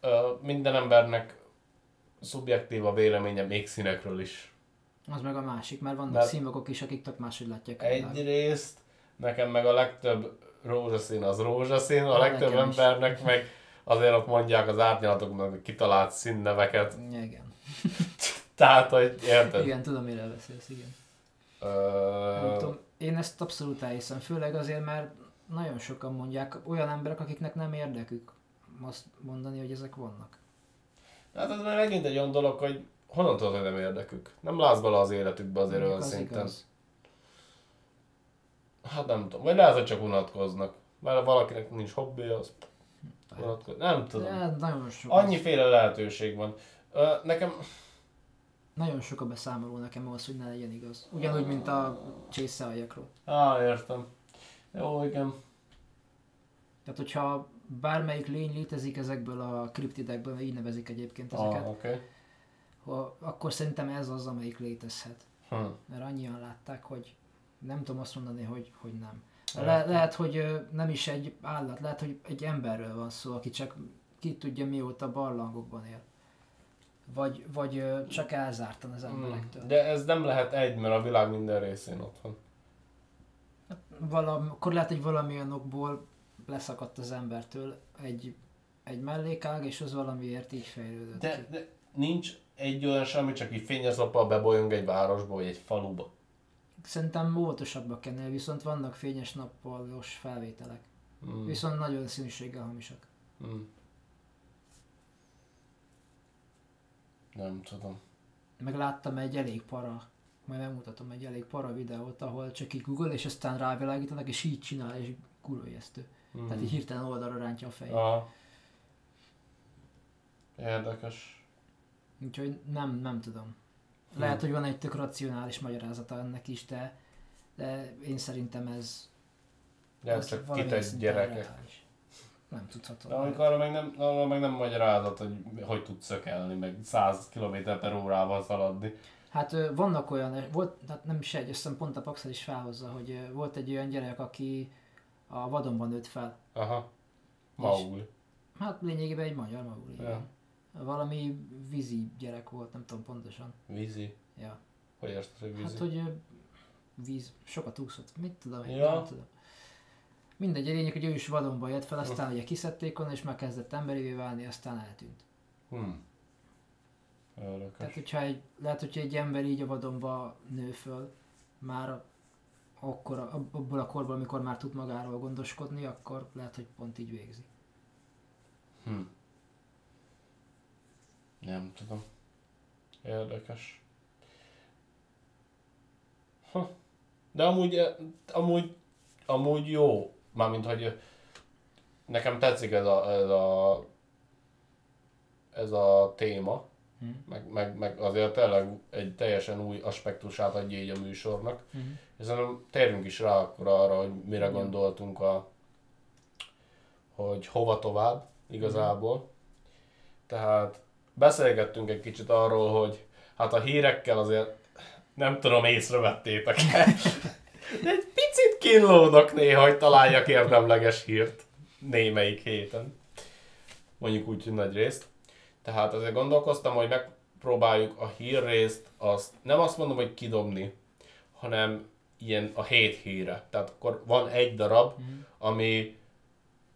ö, minden embernek szubjektív a véleménye még színekről is. Az meg a másik, mert vannak Mert- színvakok is, akik tök máshogy látják. Egyrészt nekem meg a legtöbb rózsaszín az rózsaszín, a Ah, legtöbb nekem is. embernek meg azért ott mondják az árnyalatoknak kitalált színneveket. Igen. Tehát, hogy érted? igen, tudom, mire beszélsz, igen. Nem Ö, tudom, én ezt abszolút elhiszem, főleg azért, mert nagyon sokan mondják, olyan emberek, akiknek nem érdekük azt mondani, hogy ezek vannak. hát ez már megint egy olyan dolog, hogy honnan tudod, hogy nem érdekük? Nem látsz bele az életükbe azért olyan az szinten. igaz. Hát nem tudom. Vagy lehet, hogy csak unatkoznak. Mert valakinek nincs hobbija, az unatkozik. Nem tudom. De nagyon sok, Annyiféle lehetőség van. Ö, nekem nagyon sok a beszámoló nekem ahhoz, hogy ne legyen igaz. Ugyanúgy, mint a csészealjakról. Á, értem. Jó, igen. Tehát, hogyha bármelyik lény létezik ezekből a kriptidekből, így nevezik egyébként ezeket, Ah, oké. Ha, akkor szerintem ez az, amelyik létezhet. Hm. Mert annyian látták, hogy nem tudom azt mondani, hogy, hogy nem. Le, lehet, hogy nem is egy állat, lehet, hogy egy emberről van szó, aki csak ki tudja mióta barlangokban él. Vagy, vagy csak elzártan az emberektől. De ez nem lehet egy, mert a világ minden részén ott van. Valam, akkor lehet, hogy valamilyen okból leszakadt az embertől egy, egy mellékág, és az valamiért így fejlődött. De, ki. de nincs egy olyan semmi, csak így fényes lappal bebolyong egy városba, vagy egy faluba. Szerintem óvatosabbak ennél, viszont vannak fényes nappalos felvételek. Mm. Viszont nagyon színűséggel hamisak. Mm. Nem tudom. Meg láttam egy elég para, majd megmutatom egy elég para videót, ahol csak így Google, és aztán rávilágítanak, és így csinál, és kurva ijesztő. Mm. Tehát így hirtelen oldalra rántja a fejét. Ah. Érdekes. Úgyhogy nem, nem tudom. Lehet, hogy van egy tök racionális magyarázata ennek is, de, de én szerintem ez, De ez csak szinten gyerekek. Nem tudható. De amikor arra meg nem, arra meg nem magyarázat, hogy hogy tudsz szökelni, meg 100 km per órával szaladni. Hát vannak olyan, volt, hát nem is egy, azt pont a Paxel is felhozza, hogy volt egy olyan gyerek, aki a vadonban nőtt fel. Aha. Maul. Hát lényegében egy magyar magul, igen. Valami vízi gyerek volt, nem tudom pontosan. Vízi. Ja. Hogy érted, hogy vízi? Hát, hogy víz, sokat úszott, mit tudom én, Ja. nem tudom. Mindegy, a lényeg, hogy ő is vadonba jött fel, aztán ugye kiszedték onnan, és megkezdett emberivé válni, aztán eltűnt. Hmm. Érdekes. Tehát, hogyha egy, lehet, hogyha egy ember így a vadonba nő föl, már akkor abból a korból, amikor már tud magáról gondoskodni, akkor lehet, hogy pont így végzi. Hm. Nem tudom. Érdekes. Ha. De amúgy, eh, amúgy, amúgy jó. Mármint, hogy eh, nekem tetszik ez a, ez a, ez a téma. Hm. Meg, meg, meg azért tényleg egy teljesen új aspektusát adja így a műsornak. Hm. És szerintem térjünk is rá akkor arra, hogy mire gondoltunk a, hogy hova tovább igazából. Tehát beszélgettünk egy kicsit arról, hogy hát a hírekkel azért nem tudom, észrevettétek De egy picit kínlódok néha, hogy találjak érdemleges hírt némelyik héten. Mondjuk úgy, hogy nagy részt. Tehát azért gondolkoztam, hogy megpróbáljuk a hírrészt, azt nem azt mondom, hogy kidobni, hanem ilyen a hét híre. Tehát akkor van egy darab, ami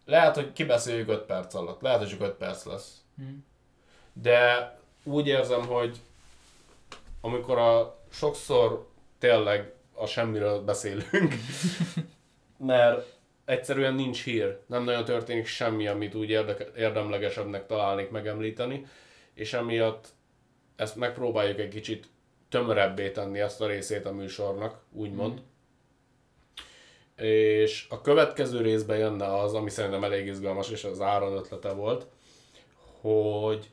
lehet, hogy kibeszéljük 5 perc alatt, lehet, hogy csak 5 perc lesz. Hm. De úgy érzem, hogy amikor a sokszor tényleg a semmiről beszélünk, mert egyszerűen nincs hír, nem nagyon történik semmi, amit úgy érdeke, érdemlegesebbnek találnék megemlíteni, és emiatt ezt megpróbáljuk egy kicsit tömörebbé tenni ezt a részét a műsornak, úgymond. Mm. És a következő részben jönne az, ami szerintem elég izgalmas, és az Áron ötlete volt, hogy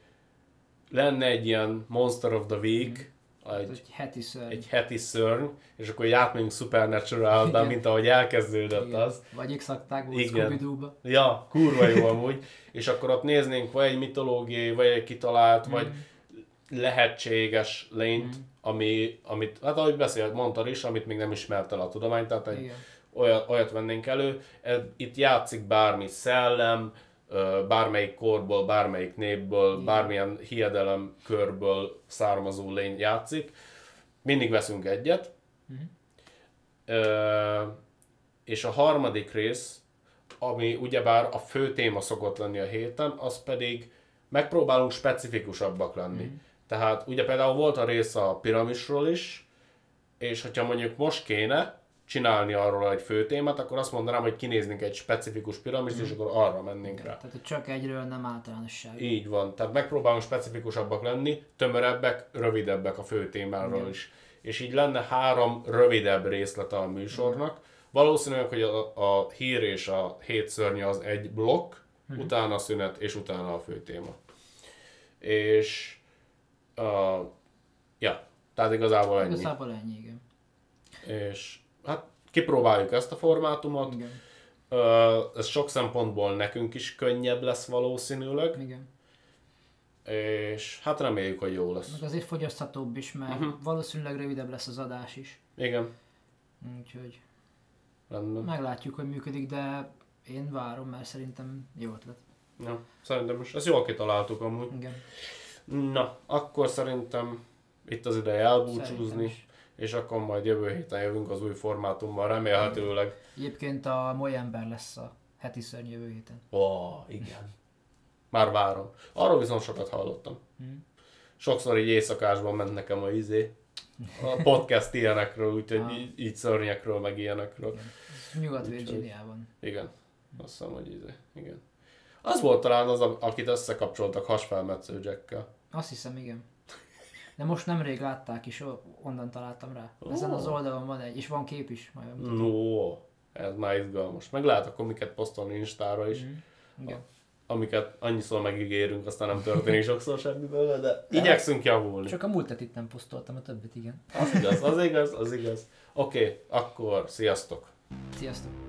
lenne egy ilyen Monster of the Week, egy, Egy heti szörny. egy heti szörny, és akkor így átmegyünk Supernatural-ben, mint ahogy elkezdődött Igen. az. Vagy x Igen. Ja, kurva jó amúgy. És akkor ott néznénk vagy egy mitológiai, vagy egy kitalált, Mm. vagy lehetséges lényt, ami, amit, hát ahogy beszélt, mondtad is, amit még nem ismert el a tudomány, tehát egy, olyat, olyat vennénk elő. Itt játszik bármi szellem, bármelyik korból, bármelyik népből, Igen. bármilyen hiedelem körből származó lény játszik. Mindig veszünk egyet. Ö, és a harmadik rész, ami ugyebár a fő téma szokott lenni a héten, az pedig megpróbálunk specifikusabbak lenni. Mhm. Tehát ugye például volt a rész a piramisról is, és hogyha mondjuk most kéne csinálni arról egy fő témát, akkor azt mondanám, hogy kinéznénk egy specifikus piramist, és akkor arra mennénk rá. Tehát csak egyről nem általánosság. Így van, tehát megpróbálunk specifikusabbak lenni, tömörebbek, rövidebbek a fő témáról Igen. is. És így lenne három rövidebb részlete a műsornak. Valószínűleg, hogy a, a hír és a hét szörnye az egy blokk, utána a szünet, és utána a fő téma. És uh, ja, tehát igazából ennyi. Igazából ennyi, igen. És kipróbáljuk ezt a formátumot. Igen. Ez sok szempontból nekünk is könnyebb lesz valószínűleg, igen. és hát reméljük, hogy jó lesz. Meg azért fogyaszthatóbb is, mert Mhm. valószínűleg rövidebb lesz az adás is. Igen, Úgyhogy rendben. meglátjuk, hogy működik, de én várom, mert szerintem jó ötlet. Ja, szerintem is. Ezt jól kitaláltuk amúgy. Igen. Na, akkor szerintem itt az ideje elbúcsúzni. És akkor majd jövő héten jövünk az új formátummal, remélhetőleg. Egyébként a Moly ember lesz a heti szörny jövő héten. Ó, igen. Már várom. Arról viszont sokat hallottam. Hm. Sokszor így éjszakásban ment nekem a izé. A podcast ilyenekről, úgyhogy Ah. így, így szörnyekről, meg ilyenekről. Nyugat-Virginiában. Igen. Azt hiszem, hogy izé. Igen. Az volt talán az, akit összekapcsoltak hasfelmetsző Jackkel. Azt hiszem, igen. De most nemrég látták, és onnan találtam rá. Oh. Ezen az oldalon van egy, és van kép is. Majd bemutatom. No, ez már izgalmas. Meg lehet akkor miket posztolni Instára is. Mm. Igen. A, amiket annyiszor megígérünk, aztán nem történik sokszor semmi belőle, de, igyekszünk javulni. Csak a múltat itt nem posztoltam, a többit igen. Az igaz, az igaz, az igaz. Oké, okay, akkor sziasztok! Sziasztok!